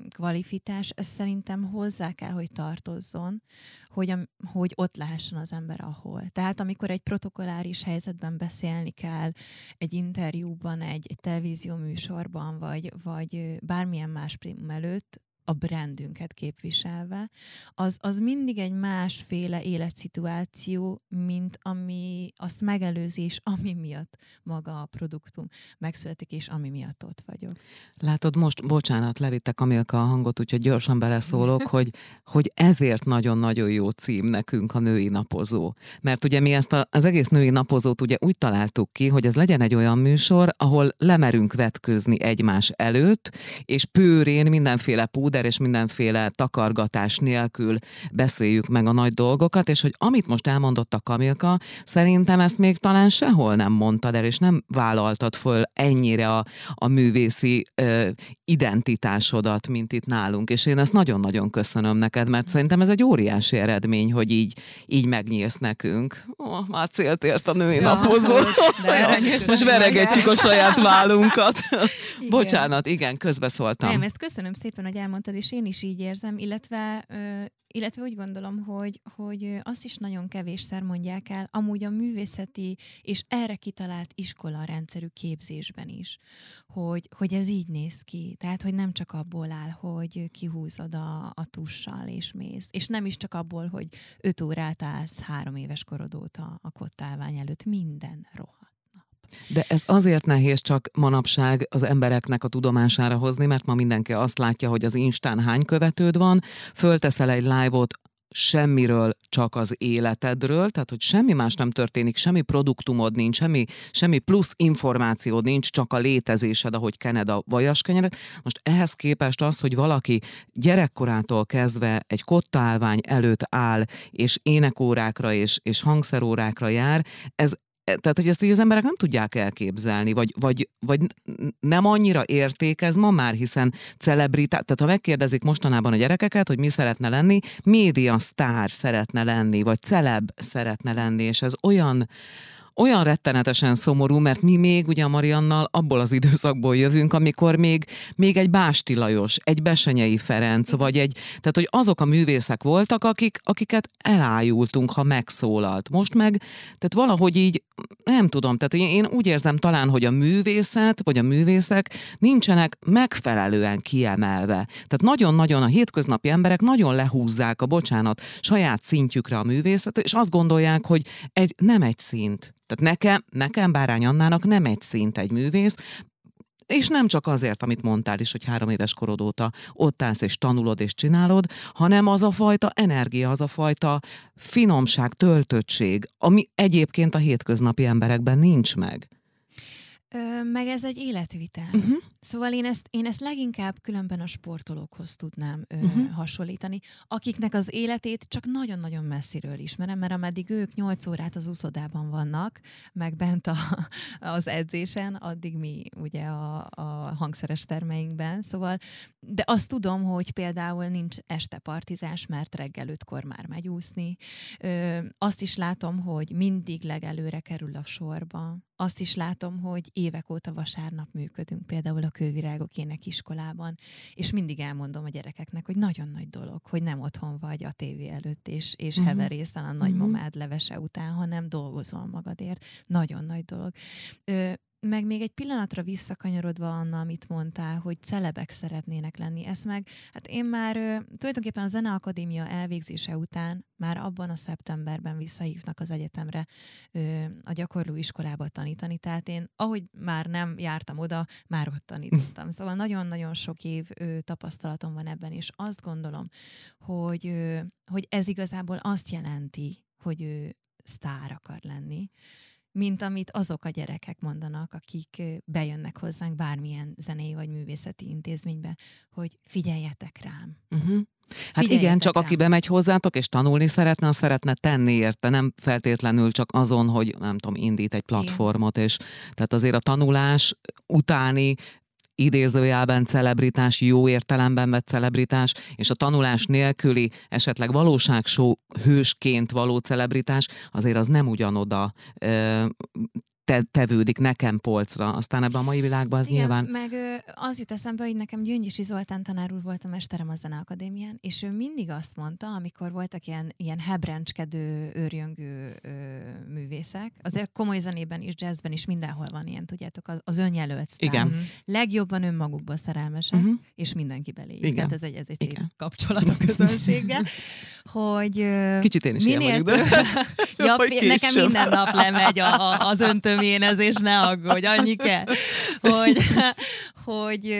kvalifikás, ez szerintem hozzá kell, hogy tartozzon, hogy, hogy ott lehessen az ember ahol. Tehát amikor egy protokoláris helyzetben beszélni kell, egy interjúban, egy, egy televízió műsorban, vagy, vagy bármilyen más prémum előtt, a brandünket képviselve, az, az mindig egy másféle életszituáció, mint ami azt megelőzi, és ami miatt maga a produktum megszületik, és ami miatt ott vagyok. Látod, most, bocsánat, levitte Kamilka a hangot, úgyhogy gyorsan beleszólok, <laughs> hogy, hogy ezért nagyon-nagyon jó cím nekünk a női napozó. Mert ugye mi ezt a, az egész női napozót ugye úgy találtuk ki, hogy ez legyen egy olyan műsor, ahol lemerünk vetközni egymás előtt, és pőrén mindenféle púder púder és mindenféle takargatás nélkül beszéljük meg a nagy dolgokat, és hogy amit most elmondott a Kamilka, szerintem ezt még talán sehol nem mondtad el, és nem vállaltad föl ennyire a, a művészi ö, identitásodat, mint itt nálunk. És én ezt nagyon-nagyon köszönöm neked, mert szerintem ez egy óriási eredmény, hogy így, így megnyílsz nekünk. Oh, már célt ért a női ja, napozó. <laughs> Most veregetjük a saját vállunkat. Bocsánat, igen, közbeszóltam. Nem, ezt köszönöm szépen, hogy elmondtad mondtad, és én is így érzem, illetve, illetve úgy gondolom, hogy, hogy azt is nagyon kevésszer mondják el, amúgy a művészeti és erre kitalált iskola rendszerű képzésben is, hogy, hogy ez így néz ki. Tehát, hogy nem csak abból áll, hogy kihúzod a, a tussal és mész, és nem is csak abból, hogy öt órát állsz három éves korod óta a kottálvány előtt, minden roha de ez azért nehéz csak manapság az embereknek a tudomására hozni, mert ma mindenki azt látja, hogy az Instán hány követőd van, fölteszel egy live-ot, semmiről, csak az életedről, tehát hogy semmi más nem történik, semmi produktumod nincs, semmi, semmi plusz információd nincs, csak a létezésed, ahogy kened a vajaskenyeret. Most ehhez képest az, hogy valaki gyerekkorától kezdve egy kottálvány előtt áll, és énekórákra és, és hangszerórákra jár, ez, tehát, hogy ezt így az emberek nem tudják elképzelni, vagy, vagy, vagy nem annyira értékez ma már, hiszen celebritás, tehát ha megkérdezik mostanában a gyerekeket, hogy mi szeretne lenni, média sztár szeretne lenni, vagy celeb szeretne lenni, és ez olyan, olyan rettenetesen szomorú, mert mi még ugye a Mariannal abból az időszakból jövünk, amikor még, még egy Básti Lajos, egy Besenyei Ferenc, vagy egy, tehát hogy azok a művészek voltak, akik, akiket elájultunk, ha megszólalt. Most meg, tehát valahogy így, nem tudom, tehát én úgy érzem talán, hogy a művészet, vagy a művészek nincsenek megfelelően kiemelve. Tehát nagyon-nagyon a hétköznapi emberek nagyon lehúzzák a, bocsánat, saját szintjükre a művészet, és azt gondolják, hogy egy, nem egy szint. Tehát nekem, nekem Bárány Annának nem egy szint egy művész, és nem csak azért, amit mondtál is, hogy három éves korod óta ott állsz és tanulod és csinálod, hanem az a fajta energia, az a fajta finomság, töltöttség, ami egyébként a hétköznapi emberekben nincs meg. Ö, meg ez egy életvitel. Uh-huh. Szóval én ezt, én ezt leginkább különben a sportolókhoz tudnám ö, uh-huh. hasonlítani, akiknek az életét csak nagyon-nagyon messziről ismerem, mert ameddig ők 8 órát az úszodában vannak, meg bent a, <laughs> az edzésen, addig mi ugye a, a hangszeres termeinkben, szóval, de azt tudom, hogy például nincs este partizás, mert reggel ötkor már megy úszni. Ö, azt is látom, hogy mindig legelőre kerül a sorba. Azt is látom, hogy évek óta vasárnap működünk, például a kővirágok ének iskolában, és mindig elmondom a gyerekeknek, hogy nagyon nagy dolog, hogy nem otthon vagy a tévé előtt, és, és uh-huh. heverészen a nagymamád uh-huh. levese után, hanem dolgozol magadért. Nagyon nagy dolog. Ö, meg még egy pillanatra visszakanyarodva Anna, amit mondtál, hogy celebek szeretnének lenni, ezt meg, hát én már tulajdonképpen a Zeneakadémia elvégzése után már abban a szeptemberben visszahívnak az egyetemre ö, a gyakorló iskolába tanítani, tehát én, ahogy már nem jártam oda, már ott tanítottam. <laughs> Szóval nagyon-nagyon sok év ö, tapasztalatom van ebben, és azt gondolom, hogy, ö, hogy ez igazából azt jelenti, hogy ő sztár akar lenni, mint amit azok a gyerekek mondanak, akik bejönnek hozzánk bármilyen zenei vagy művészeti intézménybe, hogy figyeljetek rám. Uh-huh. Hát igen, csak rám. aki bemegy hozzátok, és tanulni szeretne, az szeretne tenni érte, nem feltétlenül csak azon, hogy nem tudom, indít egy platformot, és tehát azért a tanulás utáni idézőjelben celebritás, jó értelemben vett celebritás, és a tanulás nélküli, esetleg valóságsó hősként való celebritás, azért az nem ugyanoda te, tevődik nekem polcra. Aztán ebben a mai világban az Igen, nyilván... meg az jut eszembe, hogy nekem Gyöngyösi Zoltán tanár úr volt a mesterem a Zeneakadémián, és ő mindig azt mondta, amikor voltak ilyen, ilyen hebrencskedő, őrjöngő ö, művészek, azért komoly zenében is, jazzben is mindenhol van ilyen, tudjátok, az, az önjelölt sztár. Igen. Uh-huh. Legjobban önmagukba szerelmesek, uh-huh. és mindenki belé. Igen. Tehát ez egy, ez egy szép kapcsolat a közönséggel. <laughs> hogy, Kicsit én is minél ilyen vagyok, de... <laughs> ja, nekem minden nap lemegy a, a, az <laughs> öntöm ez ne aggódj, annyi kell, hogy, hogy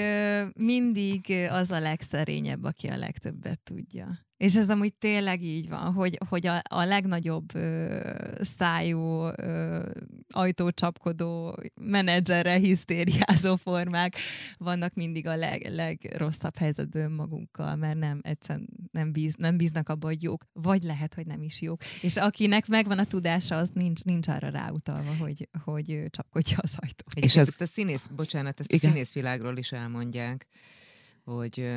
mindig az a legszerényebb, aki a legtöbbet tudja. És ez amúgy tényleg így van, hogy, hogy a, a legnagyobb ö, szájú, ö, ajtócsapkodó, menedzserre hisztériázó formák vannak mindig a leg, legrosszabb helyzetből magunkkal, mert nem egyszerűen nem, bíz, nem bíznak abba, hogy jók, vagy lehet, hogy nem is jók. És akinek megvan a tudása, az nincs, nincs arra ráutalva, hogy, hogy csapkodja az ajtót. És ez... ezt a színész, bocsánat, ezt Igen. a színészvilágról is elmondják hogy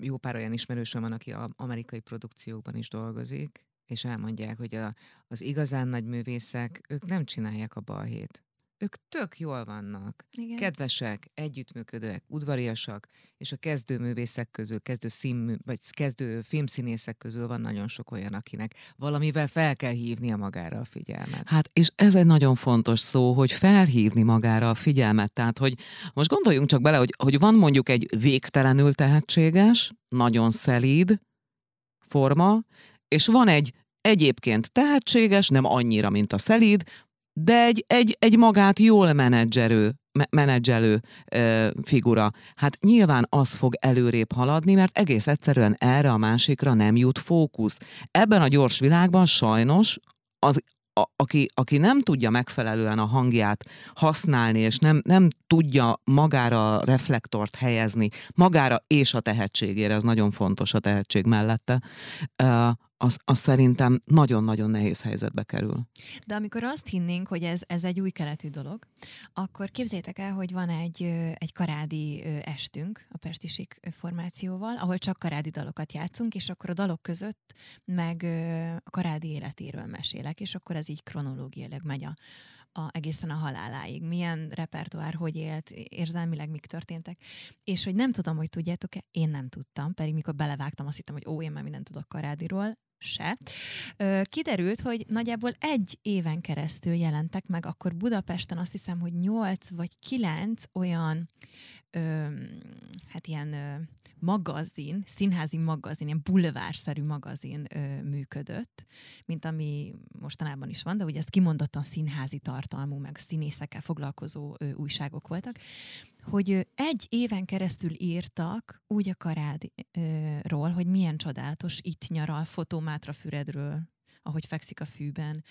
jó pár olyan ismerősöm van, aki amerikai produkciókban is dolgozik, és elmondják, hogy a, az igazán nagy művészek, ők nem csinálják a balhét ők tök jól vannak. Igen. Kedvesek, együttműködőek, udvariasak, és a kezdőművészek közül, kezdő, színmű, vagy kezdő filmszínészek közül van nagyon sok olyan, akinek valamivel fel kell hívnia magára a figyelmet. Hát, és ez egy nagyon fontos szó, hogy felhívni magára a figyelmet. Tehát, hogy most gondoljunk csak bele, hogy, hogy van mondjuk egy végtelenül tehetséges, nagyon szelíd forma, és van egy egyébként tehetséges, nem annyira, mint a szelíd, de egy, egy, egy magát jól menedzserő, menedzselő ö, figura. Hát nyilván az fog előrébb haladni, mert egész egyszerűen erre a másikra nem jut fókusz. Ebben a gyors világban sajnos az, a, aki, aki nem tudja megfelelően a hangját használni, és nem, nem tudja magára a reflektort helyezni, magára és a tehetségére, ez nagyon fontos a tehetség mellette, az, az szerintem nagyon-nagyon nehéz helyzetbe kerül. De amikor azt hinnénk, hogy ez, ez egy új keletű dolog, akkor képzétek el, hogy van egy, egy karádi estünk a Pestisik formációval, ahol csak karádi dalokat játszunk, és akkor a dalok között meg a karádi életéről mesélek, és akkor ez így kronológiailag megy a, a, egészen a haláláig. Milyen repertoár, hogy élt, érzelmileg mik történtek. És hogy nem tudom, hogy tudjátok-e, én nem tudtam, pedig mikor belevágtam, azt hittem, hogy ó, én már mindent tudok Karádiról, se. Kiderült, hogy nagyjából egy éven keresztül jelentek meg, akkor Budapesten azt hiszem, hogy nyolc vagy kilenc olyan, ö, hát ilyen magazin, színházi magazin, ilyen bulvárszerű magazin ö, működött, mint ami mostanában is van, de ugye ezt kimondottan színházi tartalmú, meg színészekkel foglalkozó ö, újságok voltak, hogy egy éven keresztül írtak úgy a karádról, hogy milyen csodálatos itt nyaral, fotómátra Füredről, ahogy fekszik a fűben,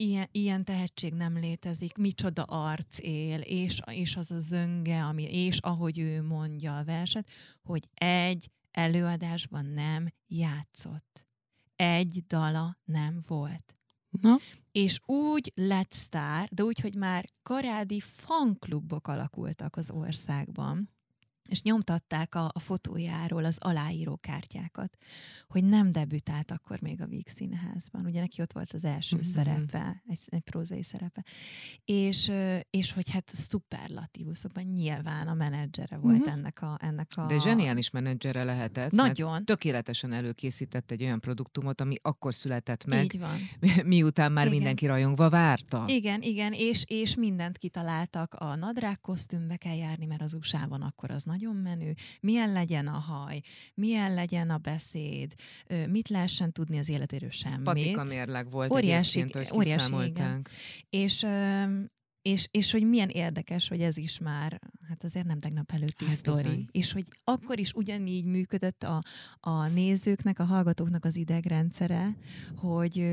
ilyen, ilyen tehetség nem létezik, micsoda arc él, és, és az a zönge, ami, és ahogy ő mondja a verset, hogy egy előadásban nem játszott. Egy dala nem volt. Na? És úgy lett sztár, de úgy, hogy már karádi fanklubok alakultak az országban, és nyomtatták a, a fotójáról az aláíró kártyákat, hogy nem debütált akkor még a Víg Színházban. Ugye neki ott volt az első mm-hmm. szerepe, egy, egy prózai szerepe. És, és hogy hát szuperlatívuszokban nyilván a menedzsere volt mm-hmm. ennek, a, ennek a... De zseniális menedzsere lehetett. Nagyon. Tökéletesen előkészített egy olyan produktumot, ami akkor született meg, Így van. <laughs> miután már igen. mindenki rajongva várta. Igen, igen, és, és mindent kitaláltak. A nadrág kosztümbe kell járni, mert az USA-ban akkor az nagy nagyon menő, milyen legyen a haj, milyen legyen a beszéd, mit lehessen tudni az életéről semmit. Ez patika mérleg volt óriási, hogy óriási, igen. És és, és hogy milyen érdekes, hogy ez is már, hát azért nem tegnap előtti hát sztori. Bizony. És hogy akkor is ugyanígy működött a, a nézőknek, a hallgatóknak az idegrendszere, hogy,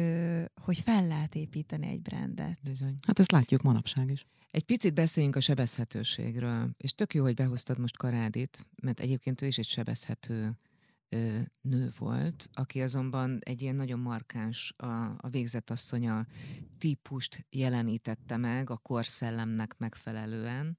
hogy fel lehet építeni egy brandet. Bizony. Hát ezt látjuk manapság is. Egy picit beszéljünk a sebezhetőségről, és tök jó, hogy behoztad most Karádit, mert egyébként ő is egy sebezhető ö, nő volt, aki azonban egy ilyen nagyon markáns a, a végzetasszonya típust jelenítette meg a korszellemnek megfelelően,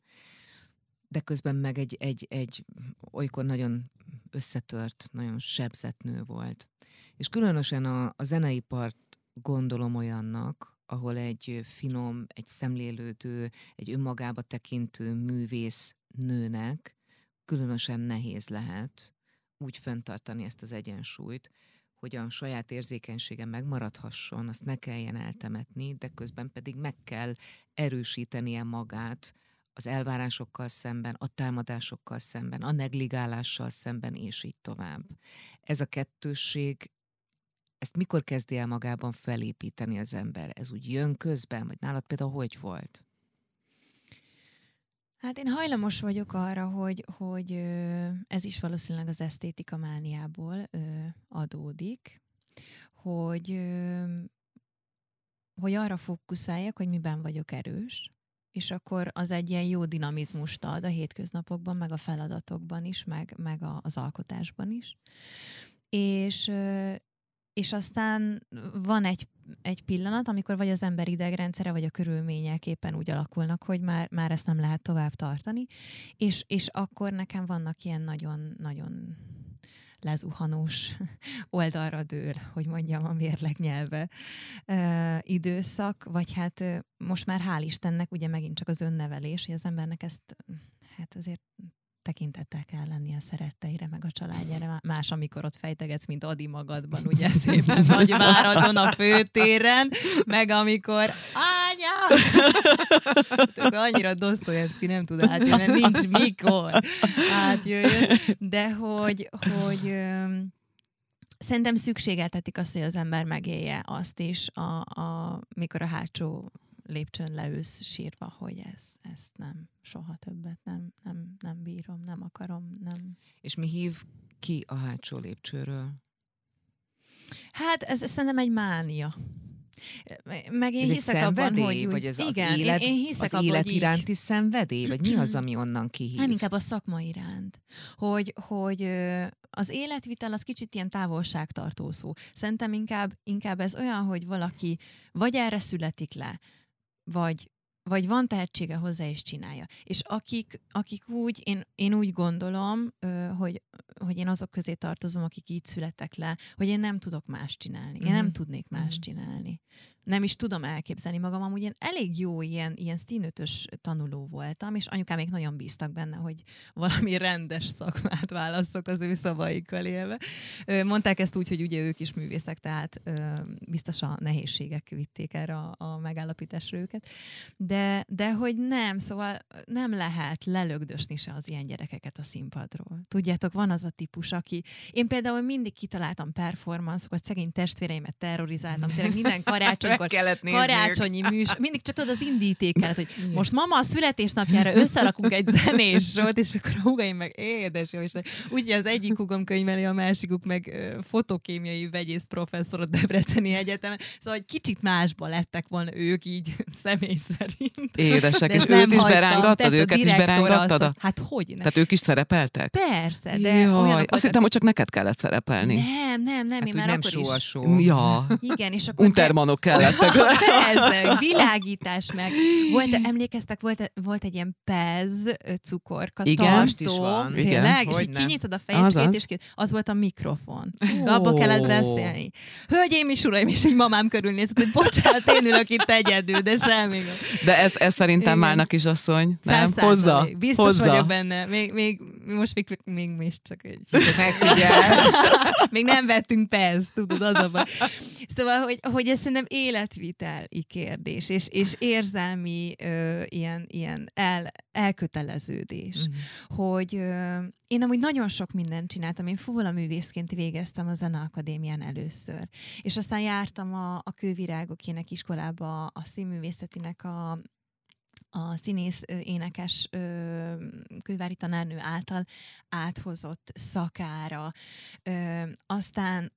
de közben meg egy, egy, egy olykor nagyon összetört, nagyon sebzett nő volt. És különösen a, a zeneipart gondolom olyannak, ahol egy finom, egy szemlélődő, egy önmagába tekintő művész nőnek különösen nehéz lehet úgy fenntartani ezt az egyensúlyt, hogy a saját érzékenysége megmaradhasson, azt ne kelljen eltemetni, de közben pedig meg kell erősítenie magát az elvárásokkal szemben, a támadásokkal szemben, a negligálással szemben, és így tovább. Ez a kettősség, ezt mikor kezdi el magában felépíteni az ember? Ez úgy jön közben, vagy nálad például hogy volt? Hát én hajlamos vagyok arra, hogy, hogy ez is valószínűleg az esztétika mániából adódik, hogy, hogy arra fókuszáljak, hogy miben vagyok erős, és akkor az egy ilyen jó dinamizmust ad a hétköznapokban, meg a feladatokban is, meg, meg a, az alkotásban is. És, és aztán van egy, egy pillanat, amikor vagy az ember idegrendszere, vagy a körülmények éppen úgy alakulnak, hogy már, már ezt nem lehet tovább tartani, és, és akkor nekem vannak ilyen nagyon-nagyon lezuhanós <laughs> oldalra dől, hogy mondjam a mérleg nyelve uh, időszak, vagy hát most már hál' Istennek ugye megint csak az önnevelés, hogy az embernek ezt hát azért tekintettel kell lenni a szeretteire, meg a családjára. Más, amikor ott fejtegetsz, mint Adi magadban, ugye szépen <laughs> nagy váradon a főtéren, meg amikor ánya! annyira Dostoyevsky nem tud átjönni, nincs mikor átjöjjön. De hogy, hogy Szerintem szükségeltetik azt, hogy az ember megélje azt is, a, a, mikor a hátsó lépcsőn leülsz sírva, hogy ez, ezt nem, soha többet nem, nem, nem bírom, nem akarom, nem. És mi hív ki a hátsó lépcsőről? Hát ez, ez szerintem egy mánia. Meg én ez hiszek egy abban, hogy... Úgy, vagy az, igen, az élet, én, én hiszek az abban, élet iránti így. szenvedély? Vagy mi az, <clears throat> ami onnan kihív? Nem, inkább a szakma iránt. Hogy, hogy az életvitel az kicsit ilyen távolságtartó szó. Szerintem inkább, inkább ez olyan, hogy valaki vagy erre születik le, vagy, vagy van tehetsége hozzá, és csinálja. És akik, akik úgy, én, én úgy gondolom, hogy, hogy én azok közé tartozom, akik így születtek le, hogy én nem tudok más csinálni. Én nem mhm. tudnék más mhm. csinálni nem is tudom elképzelni magam. Amúgy én elég jó ilyen, ilyen színötös tanuló voltam, és anyukám még nagyon bíztak benne, hogy valami rendes szakmát választok az ő szavaikkal élve. Mondták ezt úgy, hogy ugye ők is művészek, tehát biztos a nehézségek vitték erre a, a megállapításra őket. De, de hogy nem, szóval nem lehet lelögdösni se az ilyen gyerekeket a színpadról. Tudjátok, van az a típus, aki... Én például mindig kitaláltam performance-okat, szegény testvéreimet terrorizáltam, tényleg minden karácsony amikor kellett karácsonyi műsor, mindig csak tudod az indítéket, hogy most mama a születésnapjára összerakunk egy zenés sort, és akkor a húgaim meg édes jó Isten. Úgy, az egyik húgom könyveli, a másikuk meg uh, fotokémiai vegyész professzor a Debreceni Egyetemen. Szóval egy kicsit másba lettek volna ők így <laughs> személy szerint. Édesek, és őt is berángattad, őket is berángattad? A... Hát hogy nem? Tehát ők is szerepeltek? Persze, de Jaj, azt hittem, hogy csak neked kellett szerepelni. Nem, nem, nem, hát, én már nem akkor is. Ja. Igen, és <laughs> akkor Untermanok kellett lettek. Persze, világítás meg. Volt, emlékeztek, volt, volt egy ilyen pez cukorka Igen, tartó, is van. Tényleg? Igen, és így kinyitod a fejecskét, és ki, az volt a mikrofon. Oh. Abba kellett beszélni. Hölgyeim és uraim, és egy mamám körül nézett, hogy bocsánat, én ülök itt egyedül, de semmi. De ez, ez szerintem Márnak is asszony, nem? Hozza. Biztos Hozza. vagyok benne. Még, még, most még, még, még csak egy még nem vettünk pez, tudod, az a baj. Szóval, hogy, hogy ez szerintem életviteli kérdés, és, és érzelmi ö, ilyen, ilyen el, elköteleződés. Uh-huh. Hogy ö, én amúgy nagyon sok mindent csináltam. Én művészként végeztem a Zeneakadémián először. És aztán jártam a, a Kővirágok ének iskolába, a színművészetinek a a színész énekes kővári tanárnő által áthozott szakára. Aztán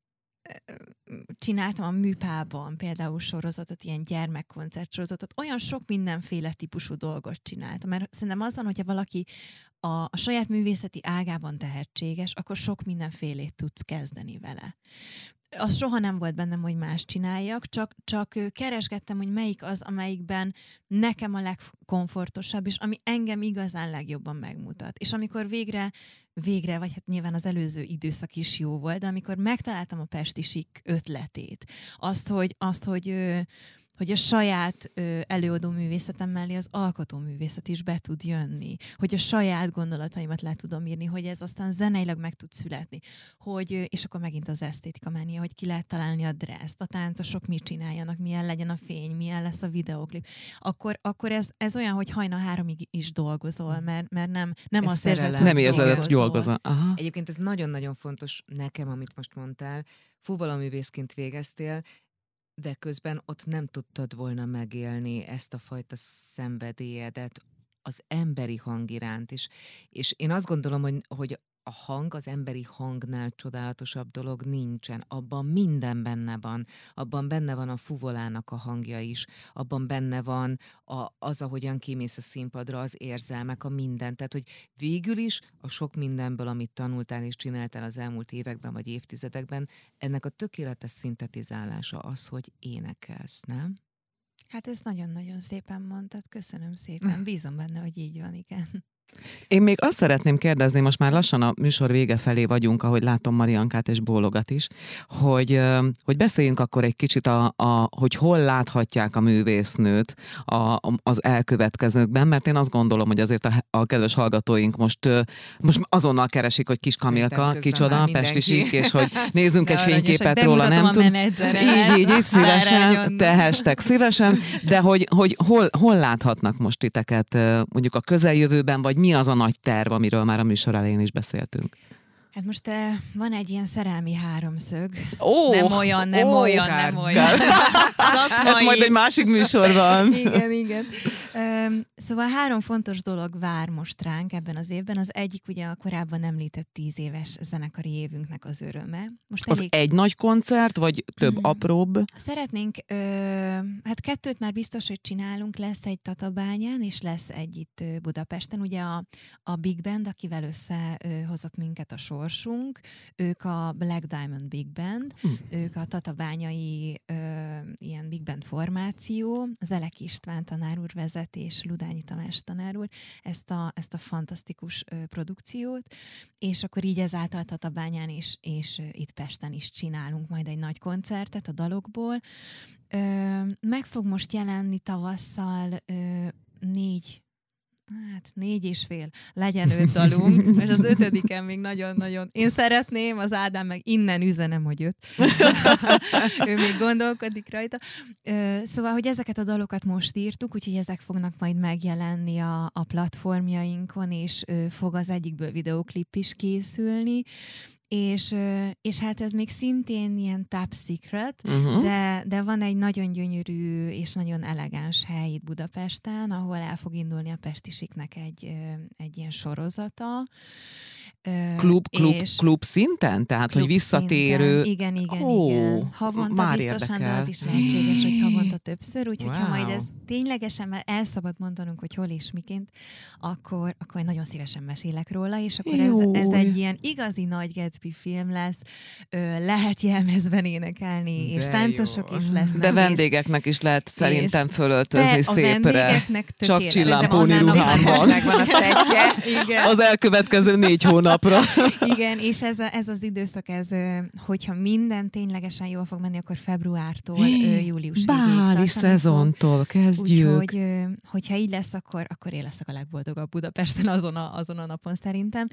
csináltam a műpában például sorozatot, ilyen gyermekkoncert sorozatot, olyan sok mindenféle típusú dolgot csináltam, mert szerintem az van, hogyha valaki a, a saját művészeti ágában tehetséges, akkor sok mindenfélét tudsz kezdeni vele az soha nem volt bennem, hogy más csináljak, csak, csak keresgettem, hogy melyik az, amelyikben nekem a legkomfortosabb, és ami engem igazán legjobban megmutat. És amikor végre, végre, vagy hát nyilván az előző időszak is jó volt, de amikor megtaláltam a pestisik ötletét, azt, hogy, azt, hogy hogy a saját ö, előadó művészetem mellé az alkotó művészet is be tud jönni, hogy a saját gondolataimat le tudom írni, hogy ez aztán zeneileg meg tud születni, hogy, és akkor megint az esztétika mánia, hogy ki lehet találni a dresszt, a táncosok mit csináljanak, milyen legyen a fény, milyen lesz a videoklip, akkor, akkor ez, ez olyan, hogy hajna háromig is dolgozol, hm. mert, mert nem, nem azt érzed, hogy Nem érzed, hogy dolgozol. Aha. Egyébként ez nagyon-nagyon fontos nekem, amit most mondtál, fuvalaművészként végeztél, de közben ott nem tudtad volna megélni ezt a fajta szenvedélyedet az emberi hang iránt is. És én azt gondolom, hogy, hogy a hang, az emberi hangnál csodálatosabb dolog nincsen. Abban minden benne van. Abban benne van a fuvolának a hangja is. Abban benne van a, az, ahogyan kimész a színpadra, az érzelmek, a minden. Tehát, hogy végül is a sok mindenből, amit tanultál és csináltál az elmúlt években vagy évtizedekben, ennek a tökéletes szintetizálása az, hogy énekelsz, nem? Hát ezt nagyon-nagyon szépen mondtad, köszönöm szépen. <laughs> Bízom benne, hogy így van, igen. Én még azt szeretném kérdezni, most már lassan a műsor vége felé vagyunk, ahogy látom Mariankát és Bólogat is, hogy, hogy beszéljünk akkor egy kicsit, a, a, hogy hol láthatják a művésznőt a, az elkövetkezőkben, mert én azt gondolom, hogy azért a, a kedves hallgatóink most, most azonnal keresik, hogy kis Kamilka, kicsoda, Pesti sík, és hogy <laughs> nézzünk egy fényképet róla, nem tudom. Így, így, így, <laughs> szívesen, tehestek szívesen, de hogy, hogy hol, hol láthatnak most titeket mondjuk a közeljövőben, vagy mi az a nagy terv, amiről már a műsor elején is beszéltünk? Hát most uh, van egy ilyen szerelmi háromszög. Oh, nem olyan, nem oh, olyan, kár, nem olyan. <laughs> Ez majd egy másik műsorban. <laughs> igen, igen. Um, szóval három fontos dolog vár most ránk ebben az évben. Az egyik ugye a korábban említett tíz éves zenekari évünknek az öröme. Most az elég... egy nagy koncert, vagy több mm. apróbb? Szeretnénk, ö, hát kettőt már biztos, hogy csinálunk. Lesz egy Tatabányán, és lesz egy itt Budapesten. Ugye a, a Big Band, akivel összehozott minket a sor, sorsunk, ők a Black Diamond Big Band, hm. ők a tatabányai ö, ilyen Big Band formáció, az Elek István tanár úr vezet, és Ludányi Tamás tanár úr ezt a, ezt a fantasztikus ö, produkciót, és akkor így ezáltal Tatabányán is, és itt Pesten is csinálunk majd egy nagy koncertet a dalokból. Ö, meg fog most jelenni tavasszal ö, négy Hát négy és fél, legyen öt dalunk, mert az ötödiken még nagyon-nagyon, én szeretném, az Ádám meg innen üzenem, hogy öt. <laughs> ő még gondolkodik rajta. Szóval, hogy ezeket a dalokat most írtuk, úgyhogy ezek fognak majd megjelenni a, a platformjainkon, és fog az egyikből videoklip is készülni, és, és hát ez még szintén ilyen top secret, uh-huh. de, de van egy nagyon gyönyörű és nagyon elegáns hely itt Budapesten, ahol el fog indulni a Pestisiknek egy, egy ilyen sorozata, Klub, klub, és klub szinten? Tehát, klub hogy visszatérő... Szinten. Igen, igen, oh, igen. Havonta már biztosan, érdekel. de az is lehetséges, hogy havonta többször, úgyhogy wow. ha majd ez ténylegesen, mert el szabad mondanunk, hogy hol és miként, akkor, akkor nagyon szívesen mesélek róla, és akkor ez, ez egy ilyen igazi nagy Gatsby film lesz, ö, lehet jelmezben énekelni, de és táncosok jó. is lesznek. De vendégeknek is lehet szerintem fölöltözni szépre. Csak csillámpóni ruhán van. A. Igen. Az elkövetkező négy hónap napra. <laughs> Igen, és ez, a, ez az időszak, ez, hogyha minden ténylegesen jól fog menni, akkor februártól júliusig. Báli szezontól kezdjük. Úgyhogy, hogyha így lesz, akkor, akkor én leszek a legboldogabb Budapesten azon a, azon a napon szerintem.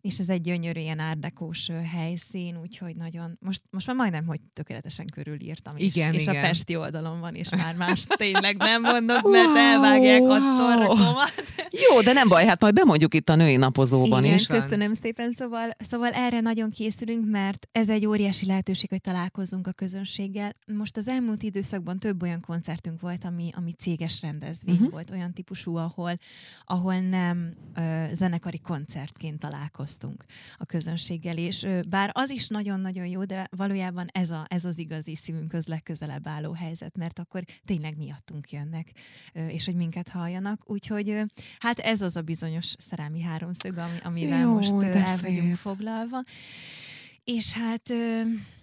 És ez egy gyönyörű ilyen árdekós helyszín, úgyhogy nagyon, most, most már majdnem, hogy tökéletesen körülírtam. Igen, és, igen. és a Pesti oldalon van, és már más <laughs> tényleg nem mondok, mert elvágják a torkomat. Jó, de nem baj, hát majd bemondjuk itt a női napozóban igen, is. köszönöm szépen, szóval, szóval erre nagyon készülünk, mert ez egy óriási lehetőség, hogy találkozzunk a közönséggel. Most az elmúlt időszakban több olyan koncertünk volt, ami, ami céges rendezvény uh-huh. volt, olyan típusú, ahol, ahol nem ö, zenekari koncertként találkoztunk a közönséggel, és ö, bár az is nagyon-nagyon jó, de valójában ez, a, ez az igazi szívünkhöz legközelebb álló helyzet, mert akkor tényleg miattunk jönnek, ö, és hogy minket halljanak. Úgyhogy ö, hát ez az a bizonyos szerelmi háromszög, ami, amivel Jó, most el vagyunk foglalva. És hát...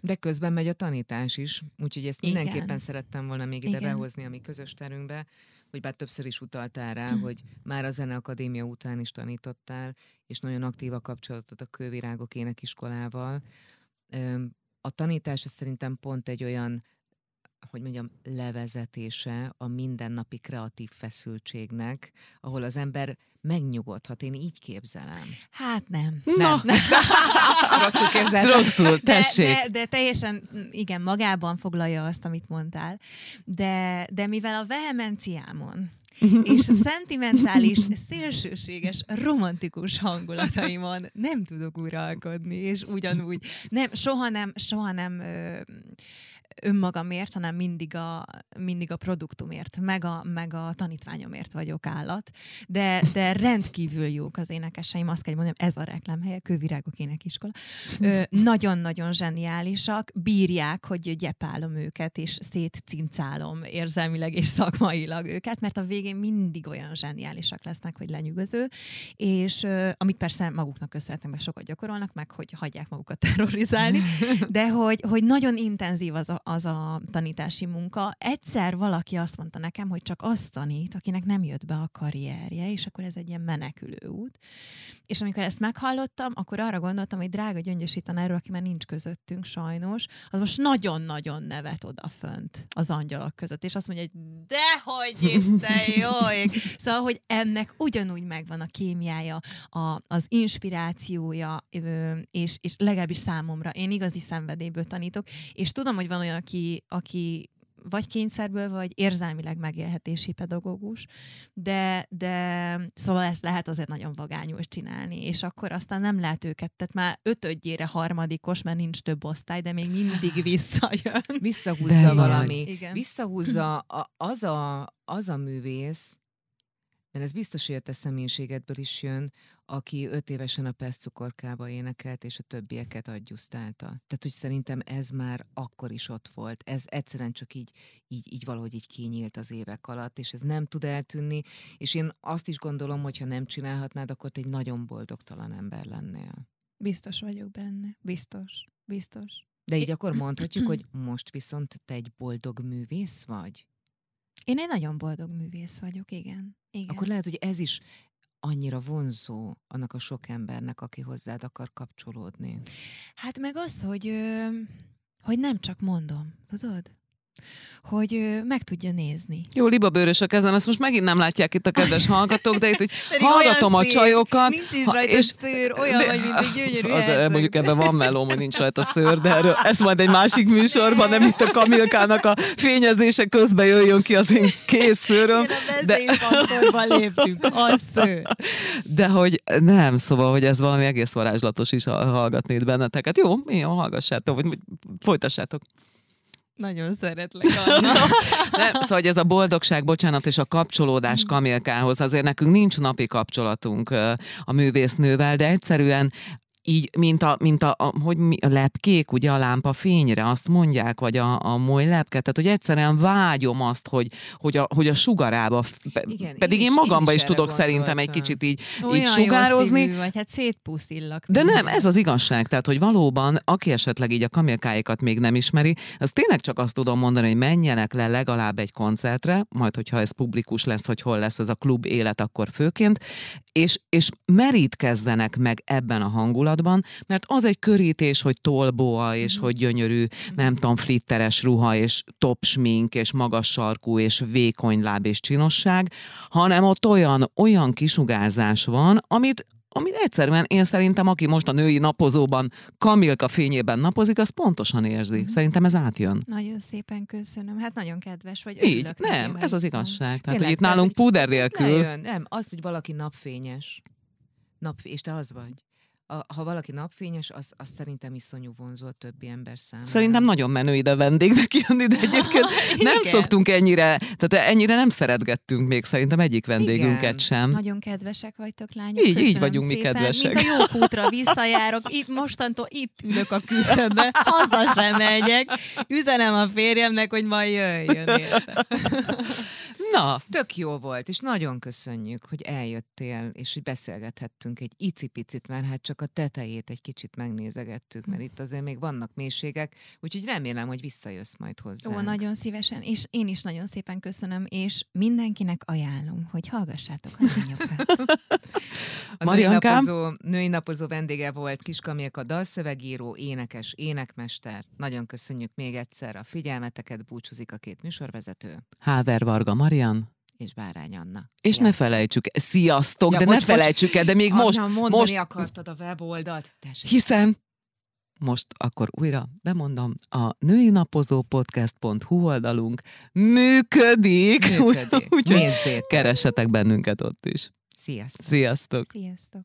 De közben megy a tanítás is, úgyhogy ezt igen. mindenképpen szerettem volna még ide igen. behozni a mi közös terünkbe, hogy bár többször is utaltál rá, mm. hogy már a Zeneakadémia után is tanítottál, és nagyon aktív a kapcsolatot a Kővirágok énekiskolával. A tanítás szerintem pont egy olyan hogy mondjam, levezetése a mindennapi kreatív feszültségnek, ahol az ember megnyugodhat. Én így képzelem. Hát nem. Nem. nem. <laughs> Rosszul képzelem. Rosszul, tessék. De, de, de teljesen, igen, magában foglalja azt, amit mondtál. De, de mivel a vehemenciámon <laughs> és a szentimentális, szélsőséges, romantikus hangulataimon nem tudok uralkodni, és ugyanúgy nem, soha nem, soha nem ö, önmagamért, hanem mindig a, mindig a produktumért, meg a, meg a tanítványomért vagyok állat. De, de rendkívül jók az énekeseim, azt kell mondjam, ez a reklámhelye, Kővirágok énekiskola. nagyon-nagyon zseniálisak, bírják, hogy gyepálom őket, és szétcincálom érzelmileg és szakmailag őket, mert a végén mindig olyan zseniálisak lesznek, hogy lenyűgöző, és amit persze maguknak köszönhetnek, meg sokat gyakorolnak, meg hogy hagyják magukat terrorizálni, de hogy, hogy nagyon intenzív az a, az a tanítási munka. Egyszer valaki azt mondta nekem, hogy csak azt tanít, akinek nem jött be a karrierje, és akkor ez egy ilyen menekülő út. És amikor ezt meghallottam, akkor arra gondoltam, hogy drága Gyöngyösi tanárról, aki már nincs közöttünk sajnos, az most nagyon-nagyon nevet odafönt az angyalok között, és azt mondja, hogy dehogy te jó ég! Szóval, hogy ennek ugyanúgy megvan a kémiája, a, az inspirációja, és, és legalábbis számomra, én igazi szenvedélyből tanítok, és tudom, hogy van olyan, aki, aki vagy kényszerből, vagy érzelmileg megélhetési pedagógus, de, de szóval ezt lehet azért nagyon vagányul csinálni, és akkor aztán nem lehet őket, tehát már ötödjére harmadikos, mert nincs több osztály, de még mindig visszajön. Visszahúzza de valami. Igen. Visszahúzza a, az, a, az a művész, mert ez biztos, hogy a te személyiségedből is jön, aki öt évesen a Pest cukorkába énekelt, és a többieket adjusztálta. Tehát, hogy szerintem ez már akkor is ott volt. Ez egyszerűen csak így, így, így valahogy így kinyílt az évek alatt, és ez nem tud eltűnni, és én azt is gondolom, hogy ha nem csinálhatnád, akkor te egy nagyon boldogtalan ember lennél. Biztos vagyok benne. Biztos. Biztos. De így akkor mondhatjuk, <clears throat> hogy most viszont te egy boldog művész vagy? Én egy nagyon boldog művész vagyok, igen. igen. Akkor lehet, hogy ez is annyira vonzó annak a sok embernek, aki hozzád akar kapcsolódni? Hát meg az, hogy, hogy nem csak mondom, tudod? Hogy meg tudja nézni. Jó, libabőrös a kezem, ezt most megint nem látják itt a kedves <laughs> hallgatók, de itt hogy hallgatom a csajokat. Nincs is rajta és, szőr, olyan de, vagy, mint egy <laughs> gyönyörű az, Mondjuk ebben van melóm, hogy nincs rajta szőr, de erről, ez majd egy másik műsorban, nem itt a Kamilkának a fényezése közben jöjjön ki az én kész szőröm. De... léptünk, az szőr. <laughs> De hogy nem, szóval, hogy ez valami egész varázslatos is hallgatni itt benneteket. Jó, jó, hallgassátok, vagy folytassátok. Nagyon szeretlek, Anna. <laughs> Nem, szóval hogy ez a boldogság, bocsánat, és a kapcsolódás mm. Kamilkához, azért nekünk nincs napi kapcsolatunk a művésznővel, de egyszerűen így, mint a, mint a, a, hogy mi, a lepkék, ugye a lámpa fényre, azt mondják, vagy a, a moly lepke, tehát hogy egyszerűen vágyom azt, hogy, hogy, a, hogy a sugarába, Igen, pedig én, én magamba is, is tudok szerintem egy kicsit így, Olyan így sugározni. Jó vagy, hát szétpuszillak. De nem, ez az igazság, tehát hogy valóban, aki esetleg így a kamilkáikat még nem ismeri, az tényleg csak azt tudom mondani, hogy menjenek le legalább egy koncertre, majd hogyha ez publikus lesz, hogy hol lesz ez a klub élet, akkor főként, és, és merítkezzenek meg ebben a hangulatban, kapcsolatban, mert az egy körítés, hogy tolboa, és mm. hogy gyönyörű, nem tudom, flitteres ruha, és top smink, és magas sarkú, és vékony láb, és csinosság, hanem ott olyan, olyan kisugárzás van, amit, amit egyszerűen én szerintem, aki most a női napozóban Kamilka fényében napozik, az pontosan érzi. Mm. Szerintem ez átjön. Nagyon szépen köszönöm. Hát nagyon kedves vagy. Így, nem, ez az igazság. Tehát, Tényleg, hogy itt nálunk puder nélkül. Nem, az, hogy valaki napfényes. Nap, és te az vagy a, ha valaki napfényes, az, az szerintem iszonyú vonzó a többi ember számára. Szerintem nagyon menő ide vendégnek jönni, de egyébként <laughs> nem szoktunk ennyire, tehát ennyire nem szeretgettünk még szerintem egyik vendégünket Igen. sem. Nagyon kedvesek vagytok, lányok. Így- így vagyunk mi szépen. kedvesek. Mint a jó útra visszajárok. Itt mostantól itt ülök a küszöbbe. Haza sem megyek. Üzenem a férjemnek, hogy majd jöjjön. érte. <laughs> Na, Tök jó volt, és nagyon köszönjük, hogy eljöttél, és hogy beszélgethettünk egy icipicit, mert hát csak a tetejét egy kicsit megnézegettük, mert itt azért még vannak mélységek, úgyhogy remélem, hogy visszajössz majd hozzá. Ó, nagyon szívesen, és én is nagyon szépen köszönöm, és mindenkinek ajánlom, hogy hallgassátok a lányokat. <laughs> A női napozó, női napozó vendége volt Kiskamilka dalszövegíró, énekes, énekmester. Nagyon köszönjük még egyszer a figyelmeteket, búcsúzik a két műsorvezető, Háver Varga Marian, és Bárány Anna. és ne Sziasztok! felejtsük, sziasztok, Ja, de bocs, ne felejtsük el, de még most, Anna, mondani most, akartad a weboldalt? Tessék. hiszen most akkor újra bemondom, a női napozó podcast.hu oldalunk működik, Működik. úgyhogy Nézzétek. keressetek bennünket ott is. Sziasztok! Sziasztok! Sziasztok!